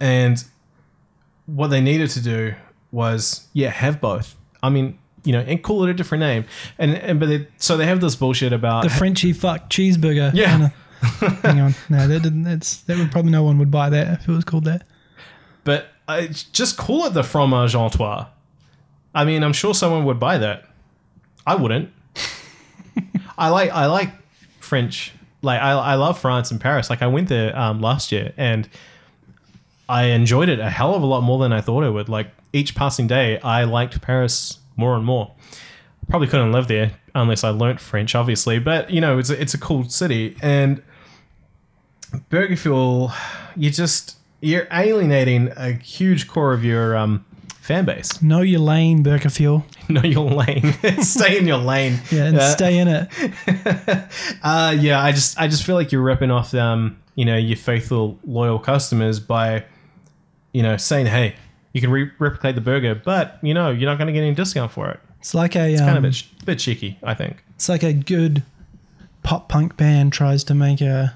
And what they needed to do was, yeah, have both. I mean, you know, and call it a different name. And and but they, so they have this bullshit about the Frenchy fuck cheeseburger. Yeah. kinda- [laughs] Hang on, no, that didn't. That's that would probably no one would buy that if it was called that. but I just call it the fromage à trois. I mean, I'm sure someone would buy that. I wouldn't. [laughs] I like I like French. Like I, I love France and Paris. Like I went there um, last year and I enjoyed it a hell of a lot more than I thought I would. Like each passing day, I liked Paris more and more. Probably couldn't live there unless I learnt French, obviously. But you know, it's a, it's a cool city and Burger Fuel. You just you're alienating a huge core of your um, fan base. Know your lane, Burger Fuel. [laughs] Know your lane. [laughs] Stay in your lane. [laughs] Yeah, and Uh, stay in it. Uh, yeah, I just I just feel like you're ripping off um, you know, your faithful loyal customers by, you know, saying, hey, you can re- replicate the burger, but you know, you're not going to get any discount for it. It's like a It's um, kind of a bit, sh- bit cheeky, I think. it's like a good pop punk band tries to make a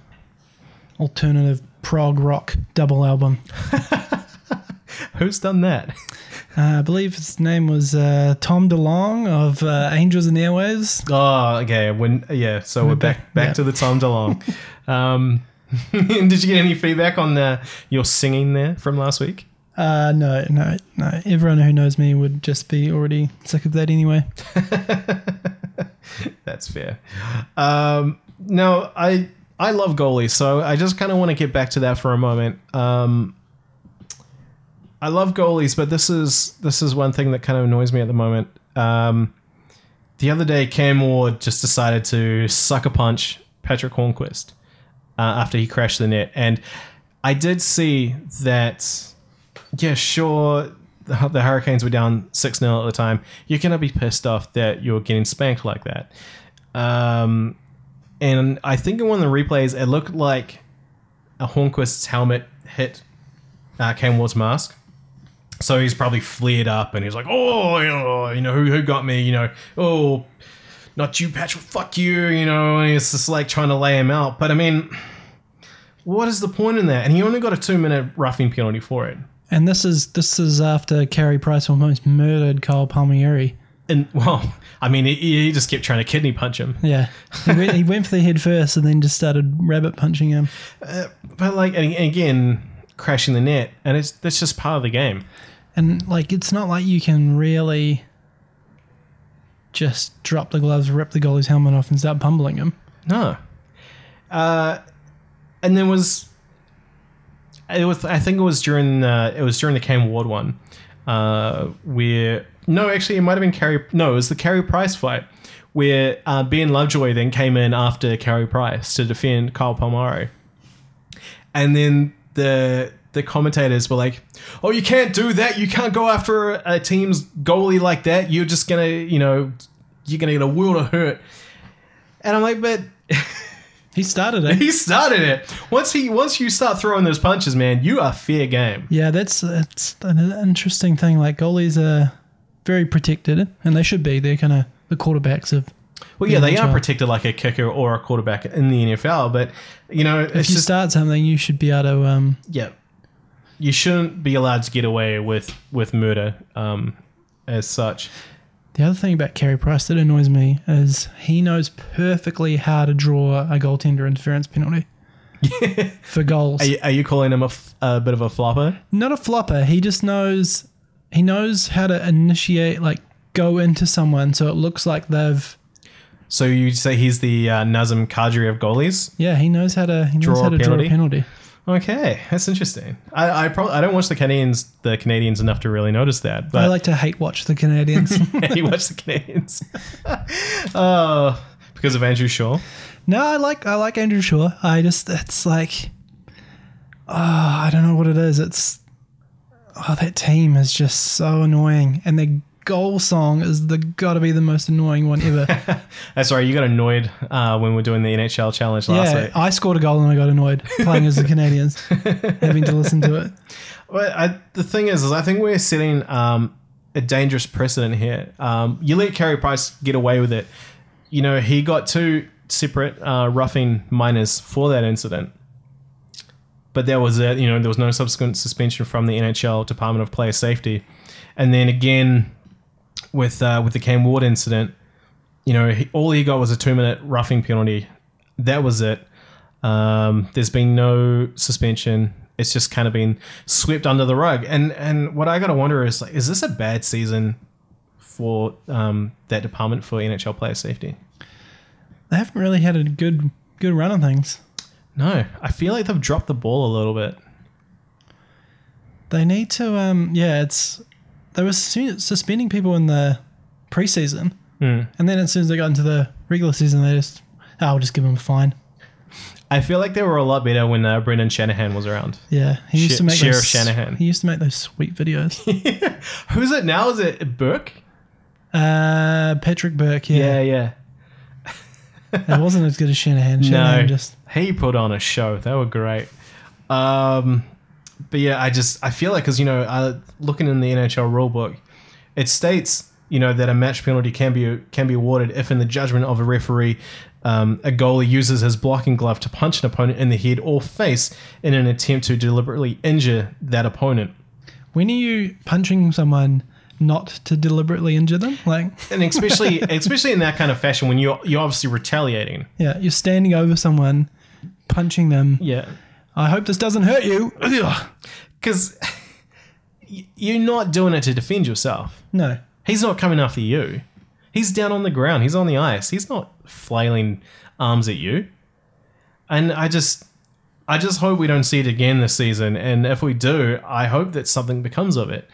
alternative prog rock double album. [laughs] Who's done that? Uh, I believe his name was uh, Tom DeLonge of uh, Angels and Airwaves. Oh, okay. When yeah, so we're, back back- back yeah. to the Tom DeLonge. [laughs] um, [laughs] did you get any feedback on uh, your singing there from last week? Uh, no, no, no. Everyone who knows me would just be already sick of that anyway. That's fair. Um, no, I I love goalies, so I just kind of want to get back to that for a moment. Um, I love goalies, but this is this is one thing that kind of annoys me at the moment. Um, the other day, Cam Ward just decided to sucker punch Patric Hornqvist uh, after he crashed the net, and I did see that. Yeah, sure. The, the Hurricanes were down six 0 at the time. You're gonna be pissed off that you're getting spanked like that. Um, and I think in one of the replays, it looked like a Hornqvist's helmet hit uh, Cam Ward's mask. So he's probably flared up and he's like, oh, you know, you know who, who got me? You know, oh, not you, Patrick, fuck you, you know. And he's just like trying to lay him out. But I mean, what is the point in that? And he only got a two minute roughing penalty for it. And this is this is after Carey Price almost murdered Kyle Palmieri. And well, I mean, he, he just kept trying to kidney punch him. Yeah, he went, he went for the head first, and then just started rabbit punching him. [laughs] Uh, but like, and again, crashing the net, and it's that's just part of the game. And like, it's not like you can really just drop the gloves, rip the goalie's helmet off, and start pummeling him. No. Uh, and there was, it was. I think it was during uh, it was during the Cam Ward one, uh, where no, actually, it might have been Carey. No, it was the Carey Price fight, where uh, Ben Lovejoy then came in after Carey Price to defend Kyle Palmieri, and then the the commentators were like, "Oh, you can't do that. You can't go after a team's goalie like that. You're just gonna, you know, you're gonna get a world of hurt." And I'm like, but [laughs] He started it. he started it. Once he once you start throwing those punches, man, you are fair game. yeah, that's that's an interesting thing. Like goalies are very protected, and they should be. They're kind of the quarterbacks of. Well, yeah, the they are protected like a kicker or a quarterback in the NFL, but you know, If you just start something, you should be able to. Um, yeah, you shouldn't be allowed to get away with with murder um, as such. The other thing about Carey Price that annoys me is he knows perfectly how to draw a goaltender interference penalty [laughs] for goals. Are you, are you calling him a, f- a bit of a flopper? Not a flopper. He just knows he knows how to initiate, like go into someone, so it looks like they've. So you say he's the uh, Nazem Kadri of goalies? Yeah, he knows how to. He knows Draw how a to draw penalty? a penalty. Okay, that's interesting. I, I probably I don't watch the Canadiens the Canadiens enough to really notice that, but I like to hate watch the Canadiens. [laughs] [laughs] you watch the Canadiens. [laughs] oh, because of Andrew Shaw. no, I like I like Andrew Shaw. I just it's like, oh, I don't know what it is. It's oh that team is just so annoying, and their goal song is the gotta be the most annoying one ever. [laughs] That's right. You got annoyed uh, when we are doing the NHL challenge last yeah, week. I scored a goal and I got annoyed playing as the [laughs] Canadiens, having to listen to it. Well, I, the thing is, is I think we're setting um, a dangerous precedent here. Um, you let Carey Price get away with it. You know, he got two separate uh, roughing minors for that incident. But that was it. You know, there was no subsequent suspension from the NHL Department of Player Safety. And then again, with uh, with the Cam Ward incident, you know, he, all he got was a two minute roughing penalty. That was it. Um, there's been no suspension. It's just kind of been swept under the rug. And and what I gotta wonder is like, is this a bad season for um, that department for NHL player safety? They haven't really had a good good run on things. No, I feel like they've dropped the ball a little bit. They need to. Um, yeah, it's they were su- suspending people in the preseason, and then as soon as they got into the regular season, they just oh, I'll just give them a fine. I feel like they were a lot better when uh, Brendan Shanahan was around. Yeah, he used Sh- to make Sheriff those, Shanahan. He used to make those sweet videos. [laughs] Who's it now? Is it Burke? uh, Patrick Burke. Yeah, yeah. [laughs] it wasn't as good as Shanahan. Shanahan No, just he put on a show. They were great. Um, but yeah, I just I feel like because you know, uh, looking in the NHL rulebook, it states you know that a match penalty can be can be awarded if, in the judgment of a referee, um, a goalie uses his blocking glove to punch an opponent in the head or face in an attempt to deliberately injure that opponent. when are you punching someone not to deliberately injure them? Like, [laughs] And especially [laughs] especially in that kind of fashion when you're you're obviously retaliating. yeah, you're standing over someone, punching them. Yeah. I hope this doesn't hurt you. [clears throat] Because [laughs] you're not doing it to defend yourself. No, He's not coming after you. He's down on the ground. He's on the ice. He's not flailing arms at you. And I just, I just hope we don't see it again this season. And if we do, I hope that something becomes of it.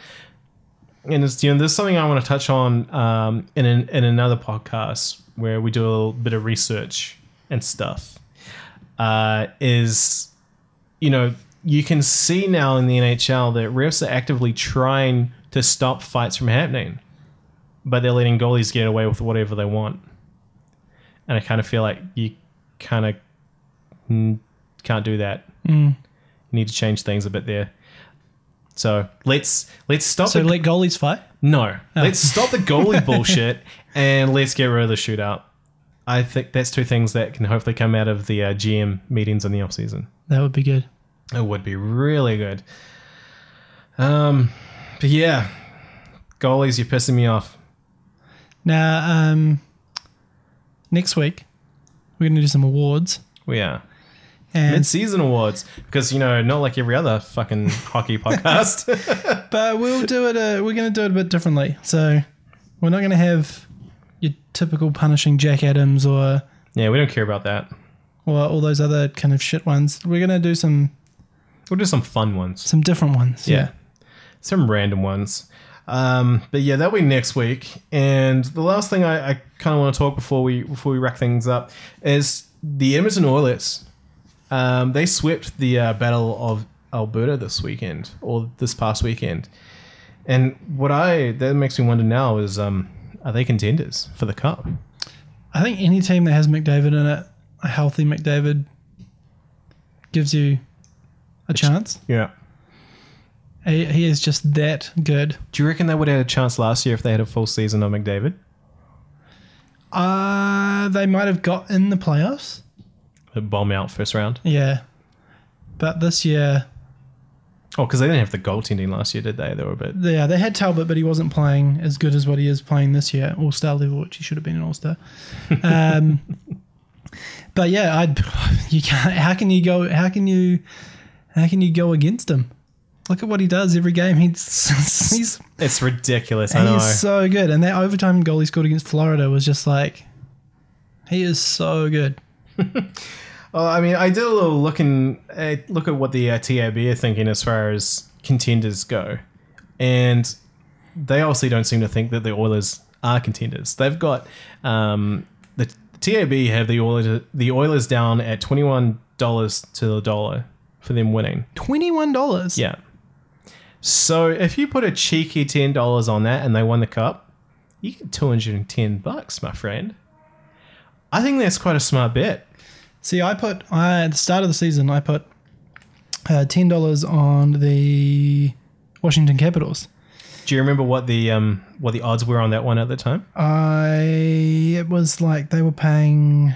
And it's, you know, there's something I want to touch on um, in an, in another podcast where we do a little bit of research and stuff. Uh, is you know, you can see now in the NHL that refs are actively trying to stop fights from happening, but they're letting goalies get away with whatever they want. And I kind of feel like you kind of mm, can't do that. You need to change things a bit there. So let's let's stop. so the, let goalies fight. no, let's stop the goalie [laughs] bullshit and let's get rid of the shootout. I think that's two things that can hopefully come out of the uh, GM meetings in the off season. That would be good. It would be really good. Um, but yeah, goalies, you're pissing me off. Now, um, next week we're going to do some awards, We are and mid-season awards because you know not like every other fucking hockey [laughs] podcast. but we'll do it. Uh, we're going to do it a bit differently. So we're not going to have your typical punishing Jack Adams or yeah, we don't care about that. or all those other kind of shit ones. We're going to do some We'll do some fun ones. some different ones. Yeah. Some random ones. Um, but yeah, that'll be next week. And the last thing I, I kind of want to talk before we before we wrap things up is the Edmonton Oilers. Um, they swept the uh, Battle of Alberta this weekend or this past weekend. And what I that makes me wonder now is um, are they contenders for the cup? I think any team that has McDavid in it, a healthy McDavid, gives you a chance. Yeah. He, he is just that good. Do you reckon they would have had a chance last year if they had a full season of McDavid? Uh, they might have got in the playoffs. Bomb out first round. Yeah. But this year, Oh, because they didn't have the goaltending last year, did they? They were a bit. yeah, they had Talbot, but he wasn't playing as good as what he is playing this year, All Star level, which he should have been an All Star. [laughs] Um, but yeah, I [laughs] you can't. How can you go? How can you? How can you go against him? Look at what he does every game. He's [laughs] he's It's ridiculous. I know. he's so good, and that overtime goal he scored against Florida was just like, he is so good. Well, I mean, I did a little looking uh, look at what the uh, TAB are thinking as far as contenders go, and they obviously don't seem to think that the Oilers are contenders. They've got um, the TAB have the Oilers the Oilers down at twenty one dollars to the dollar for them winning. Twenty one dollars. Yeah. So if you put a cheeky ten dollars on that and they won the cup, you get two hundred and ten bucks, my friend. I think that's quite a smart bet. See, I put I, at the start of the season, I put uh, ten dollars on the Washington Capitals. Do you remember what the um what the odds were on that one at the time? I it was like they were paying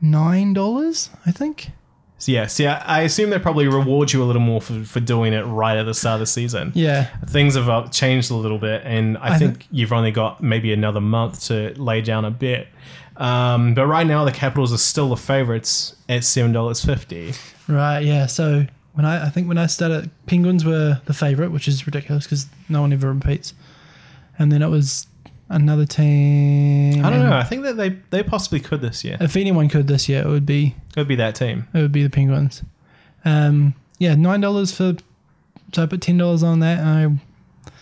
nine dollars, I think. So yeah, see, I, I assume they probably reward you a little more for, for doing it right at the start of the season. Yeah, Things have uh, changed a little bit, and I, I think thi- you've only got maybe another month to lay down a bet. Um, but right now, the Capitals are still the favorites at seven dollars fifty. right. Yeah. So when I I think when I started, Penguins were the favorite, which is ridiculous because no one ever repeats. And then it was another team. I don't know. I think that they they possibly could this year. If anyone could this year, it would be It would be that team. it would be the Penguins. Um, yeah, nine dollars for. So I put ten dollars on that. And I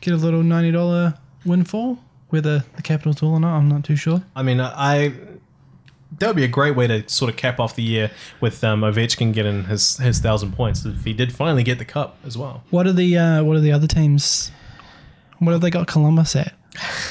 get a little ninety dollar windfall. Whether the Capitals will or not, I'm not too sure. I mean, I that would be a great way to sort of cap off the year with um, Ovechkin getting his his thousand points if he did finally get the cup as well. What are the uh, What are the other teams? What have they got Columbus at?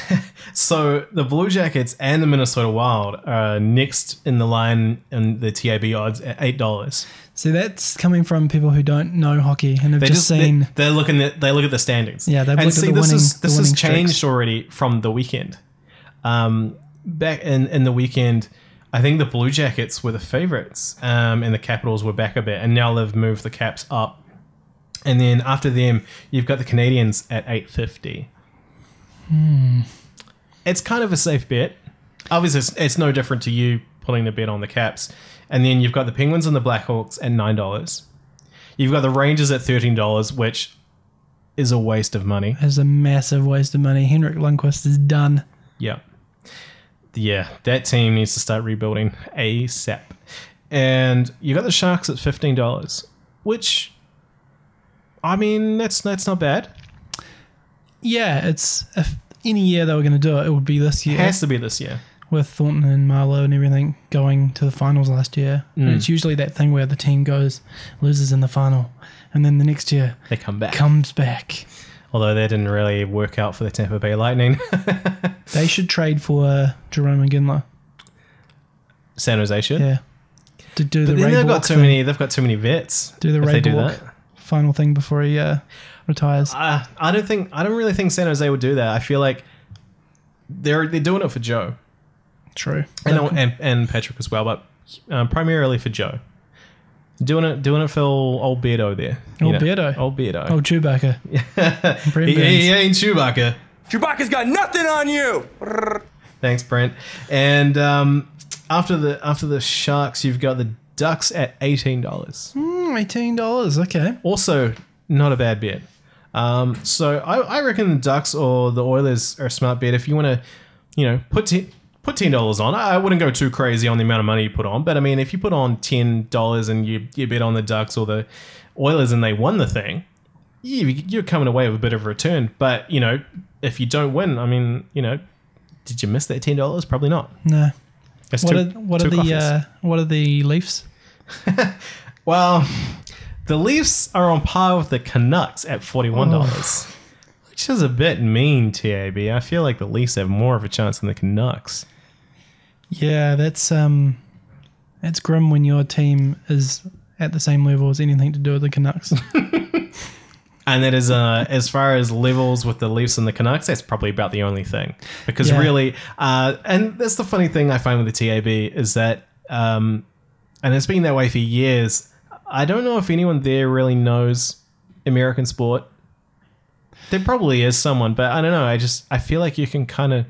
[laughs] So the Blue Jackets and the Minnesota Wild are next in the line in the TAB odds at eight dollars. See, that's coming from people who don't know hockey and have They just, just seen. they, they're looking at they look at the standings. Yeah, they've and looked at see the this winning- is this has changed already from the weekend. Um, back in in the weekend, I think the Blue Jackets were the favorites, um, and the Capitals were back a bit, and now they've moved the caps up. And then after them, you've got the Canadiens at eight fifty. Hmm. It's kind of a safe bet. Obviously, it's, it's no different to you putting the bet on the Caps. And then you've got the Penguins and the Blackhawks at nine dollars. You've got the Rangers at thirteen dollars, which is a waste of money. Is a massive waste of money. Henrik Lundqvist is done. Yeah. Yeah, that team needs to start rebuilding ASAP. And you got the Sharks at fifteen dollars, which I mean, that's that's not bad. Yeah, it's if any year they were going to do it, it would be this year It Has to be this year. With Thornton and Marleau and everything going to the finals last year. And Mm. it's usually that thing where the team goes loses in the final, and then the next year They come back. comes back. Although that didn't really work out for the Tampa Bay Lightning. [laughs] They should trade for uh, Jarome Iginla. San Jose should. Yeah, to do But the then they've got too thing. many. They've got too many vets. Do the if Ray do that. final thing before he uh, retires. Uh, I don't think. I don't really think San Jose would do that. I feel like they're they're doing it for Joe. True. and, and and Patrick as well, but um, primarily for Joe. Doing it, doing it for old, old Beardo there. you Old know. Beardo. Old Beardo. Oh, Chewbacca. [laughs] Brent he, he ain't Chewbacca. Chewbacca's got nothing on you. Thanks, Brent. And um, after the after the Sharks, you've got the Ducks at eighteen dollars. Hmm, Eighteen dollars. Okay. Also, not a bad bet. Um, so I, I reckon the Ducks or the Oilers are a smart bet if you want to, you know, put t- put ten dollars on. I wouldn't go too crazy on the amount of money you put on, but I mean, if you put on ten dollars and you you bet on the Ducks or the Oilers and they won the thing, you, you're coming away with a bit of a return. But you know, if you don't win, I mean, you know, did you miss that ten dollars? Probably not. No. That's What two- are what are the uh, what are the Leafs? [laughs] Well, the Leafs are on par with the Canucks at forty-one dollars, which is a bit mean. Tab, I feel like the Leafs have more of a chance than the Canucks. Yeah, that's um, that's grim when your team is at the same level as anything to do with the Canucks. [laughs] And that is, uh, as far as levels with the Leafs and the Canucks, that's probably about the only thing. Because Yeah. really, uh, and that's the funny thing I find with the TAB is that, um, and it's been that way for years. I don't know if anyone there really knows American sport. There probably is someone, but I don't know. I just I feel like you can kind of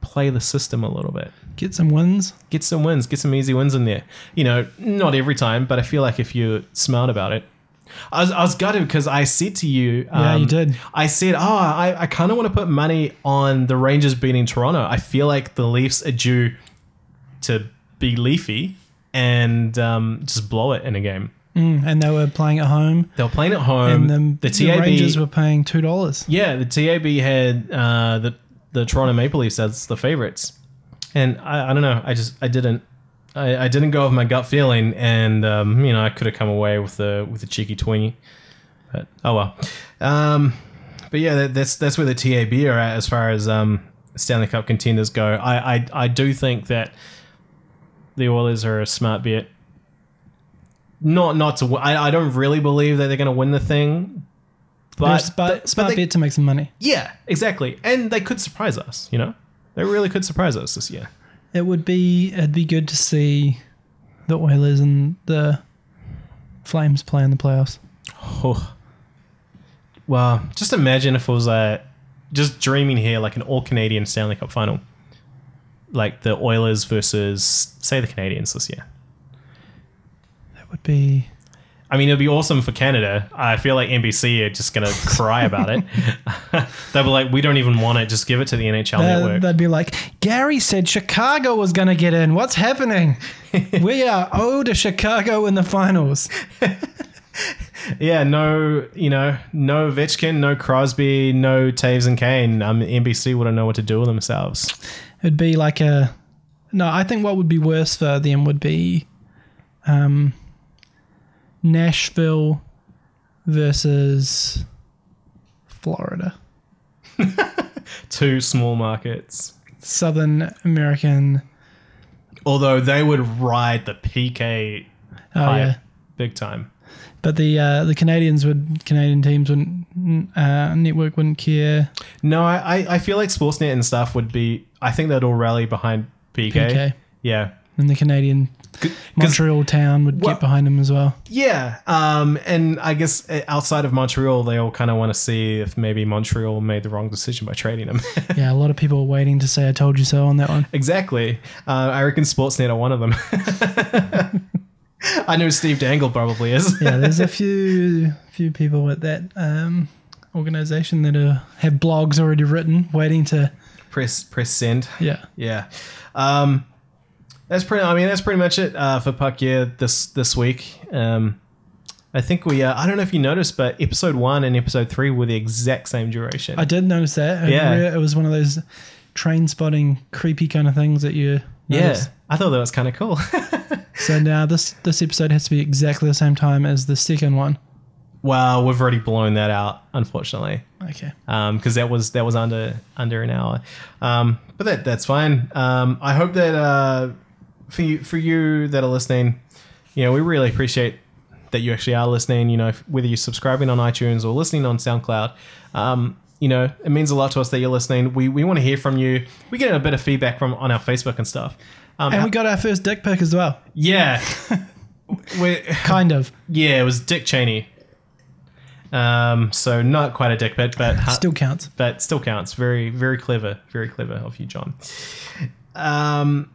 play the system a little bit Get some wins. get some wins, get some easy wins in there. You know, not every time, but I feel like if you're smart about it. I was, I was gutted because I said to you, Yeah, you um, did. I said, oh, I, I kind of want to put money on the Rangers beating Toronto. I feel like the Leafs are due to be leafy and um, just blow it in a game. Mm, and they were playing at home, They were playing at home. and the, the the, Rangers were paying two dollars. yeah, the TAB had uh, the the Toronto Maple Leafs as the favorites, and I, I don't know. I just I didn't I, I didn't go with my gut feeling, and um, you know I could have come away with the with a cheeky twenty, but oh well. Um, but yeah, that, that's that's where the TAB are at as far as um, Stanley Cup contenders go. I, I I do think that the Oilers are a smart bet. Not not to I, I don't really believe that they're going to win the thing, But, but but, smart they- bet to make some money. yeah, exactly. And they could surprise us, you know? They really could surprise us this year. It would be it'd be good to see the Oilers and the Flames play in the playoffs. Oh. Well, just imagine if it was a just dreaming here like an all Canadian Stanley Cup final. Like the Oilers versus say the Canadiens this year. That would be I mean, it'd be awesome for Canada. I feel like NBC are just going [laughs] to cry about it. [laughs] They'll be like, we don't even want it. Just give it to the NHL That- network. That'd be like Gary said Chicago was going to get in. What's happening? [laughs] we are owed to Chicago in the finals. Yeah, no, you know, no Ovechkin, no Crosby, no Toews and Kane. Um, NBC wouldn't know what to do with themselves. It'd be like a no. I think what would be worse for them would be um, Nashville versus Florida, [laughs] Two small markets. Southern American. Although they would ride the PK Oh yeah, big time. but the uh, the Canadians would Canadian teams wouldn't uh, network wouldn't care. No, I, I- I feel like Sportsnet and stuff would be. I think they'd all rally behind PK. PK. Yeah, And the Canadian Montreal town would Well- get behind him as well. yeah. Um, and I guess uh, outside of Montreal, they all kind of want to see if maybe Montreal made the wrong decision by trading him. [laughs] Yeah, a lot of people are waiting to say "I told you so" on that one. exactly. Uh, I reckon Sportsnet are one of them. [laughs] I know Steve Dangle probably is. [laughs] Yeah, there's a few few people at that um, organization that are, have blogs already written, waiting to press press send. yeah. Yeah. Um, that's pretty. I mean, that's pretty much it uh, for Puck Yeah this this week. Um, I think we. Uh, I don't know if you noticed, but episode one and episode three were the exact same duration. I did notice that. It Yeah. it was one of those train spotting, creepy kind of things that you. yeah. I thought that was kind of cool. [laughs] So now this this episode has to be exactly the same time as the second one. well, we've already blown that out, unfortunately, Okay. because that was that was under under an hour. Um, but that that's fine. Um, I hope that uh, for you for you that are listening, you know, we really appreciate that you actually are listening. You know, if- whether you're subscribing on iTunes or listening on SoundCloud. Um, you know, it means a lot to us that you're listening. We we want to hear from you. We get a bit of feedback from on our Facebook and stuff. Um, And we got our first dick pic as well. yeah, [laughs] we Kind of. yeah, it was Dick Cheney. Um, so not quite a dick pic, but Still counts. but still counts. Very, very clever. Very clever of you, John. Um,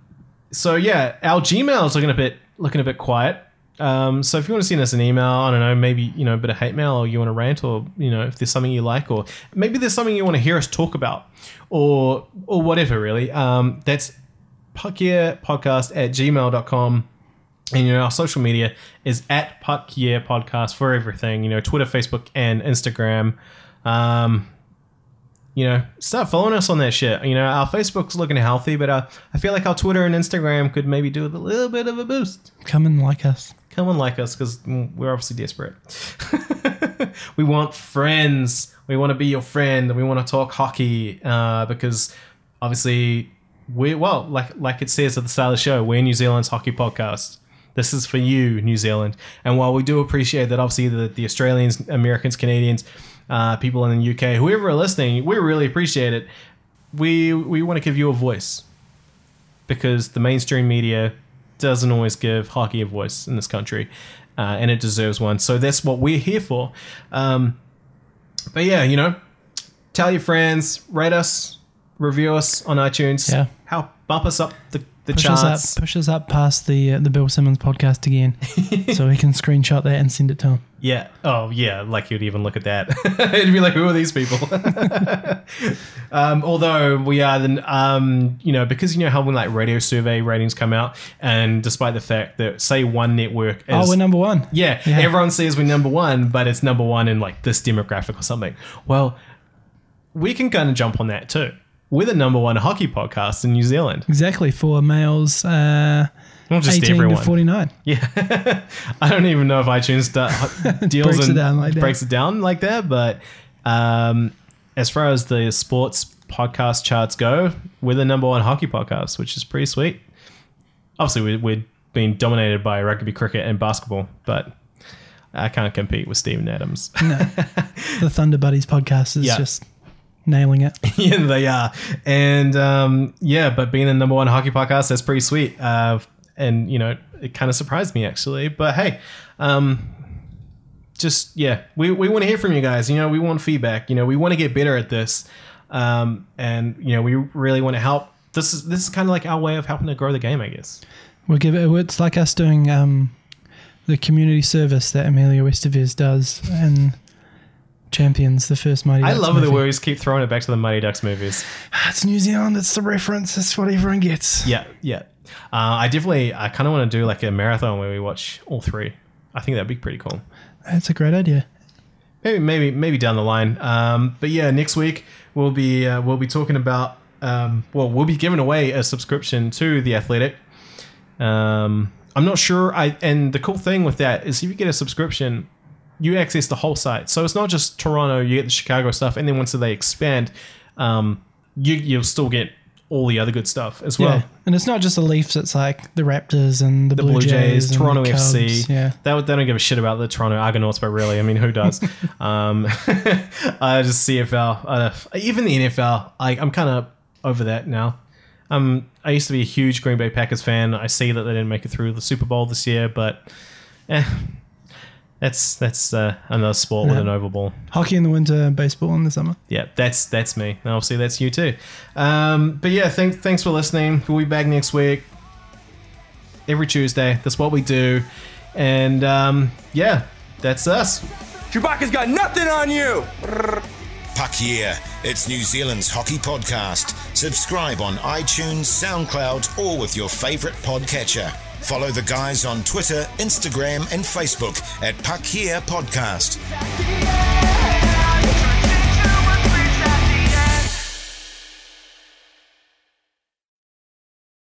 so yeah, our Gmail is looking a bit looking a bit quiet. Um, so if you want to send us an email, I don't know, maybe you know a bit of hate mail, or you want to rant, or you know if there's something you like, or maybe there's something you want to hear us talk about, or or whatever really. Um, that's puckyeahpodcast at gmail.com. And you know, our social media is at Puck Podcast for everything. You know, Twitter, Facebook, and Instagram. Um, you know, start following us on that shit. You know, our Facebook's looking healthy, but uh, I feel like our Twitter and Instagram could maybe do a little bit of a boost. Come and like us. Come and like us because we're obviously desperate. [laughs] we want friends. We want to be your friend. We want to talk hockey uh, because obviously we well, like like it says at the start of the show, we're New Zealand's hockey podcast. This is for you, New Zealand. And while we do appreciate that, obviously the, the Australians, Americans, Canadians, uh, people in the UK, whoever are listening, we really appreciate it. We we want to give you a voice because the mainstream media doesn't always give hockey a voice in this country, uh, and it deserves one. So that's what we're here for. Um, but yeah, you know, tell your friends, rate us, review us on iTunes. Yeah. Help bump us up the, the Push charts. us up, push us up past the uh, the Bill Simmons podcast again, [laughs] so we can screenshot that and send it to him. Yeah. Oh, yeah. Like you'd even look at that. [laughs] It'd be like, who are these people? [laughs] um, although we are then, um, you know, because you know how when like radio survey ratings come out, and despite the fact that say one network is, oh, we're number one. yeah, Yeah. everyone says we're number one, but it's number one in like this demographic or something. Well, we can kind of jump on that too. We're the number one hockey podcast in New Zealand. Exactly for males, uh, Not just eighteen everyone. to forty nine. [laughs] Yeah, I don't even know if iTunes [laughs] do- deals Breaks it and down like that. breaks it down like that. But um, as far as the sports podcast charts go, we're the number one hockey podcast, which is pretty sweet. Obviously, we, we're being dominated by rugby, cricket, and basketball, but I can't compete with Steven Adams. [laughs] The Thunder Buddies podcast is Yeah. just nailing it. [laughs] yeah, they are. And um, yeah, but being the number one hockey podcast, that's pretty sweet. Uh, and you know, it kind of surprised me actually. But hey, um, just yeah, we, we want to hear from you guys. You know, we want feedback. You know, we want to get better at this. Um, and you know, we really want to help. This is this is kind of like our way of helping to grow the game, I guess. We'll give it. It's like us doing um, the community service that Emilio Estevez does in Champions, the first Mighty. I Ducks love movie. we always keep throwing it back to the Mighty Ducks movies. [sighs] It's New Zealand. It's the reference. It's what everyone gets. Yeah, yeah. Uh, I definitely, I kind of want to do like a marathon where we watch all three. I think that'd be pretty cool. That's a great idea. maybe maybe maybe down the line um, but yeah next week we'll be uh, we'll be talking about um, well we'll be giving away a subscription to the athletic um, i'm not sure i and the cool thing with that is if you get a subscription you access the whole site so it's not just toronto you get the chicago stuff and then once they expand um, you, you'll still get all the other good stuff as well yeah, and it's not just the Leafs. It's like the Raptors and the, the Blue Jays, and Toronto FC. Yeah, they, they don't give a shit about the Toronto Argonauts, but really, I mean, who does? [laughs] um, [laughs] uh, just CFL, uh, even the NFL. I, I'm kind of over that now. Um, I used to be a huge Green Bay Packers fan. I see that they didn't make it through the Super Bowl this year, but eh, that's that's uh, another sport with an oval ball. hockey in the winter, baseball in the summer. Yeah, that's that's me. And obviously, that's you too. Um, but yeah, thanks thanks for listening. We'll be back next week. Every Tuesday. That's what we do. And um, yeah, that's us. Chewbacca's got nothing on you! Puck Yeah. It's New Zealand's hockey podcast. Subscribe on iTunes, SoundCloud, or with your favorite podcatcher. Follow the guys on Twitter, Instagram, and Facebook at Puck Yeah Podcast.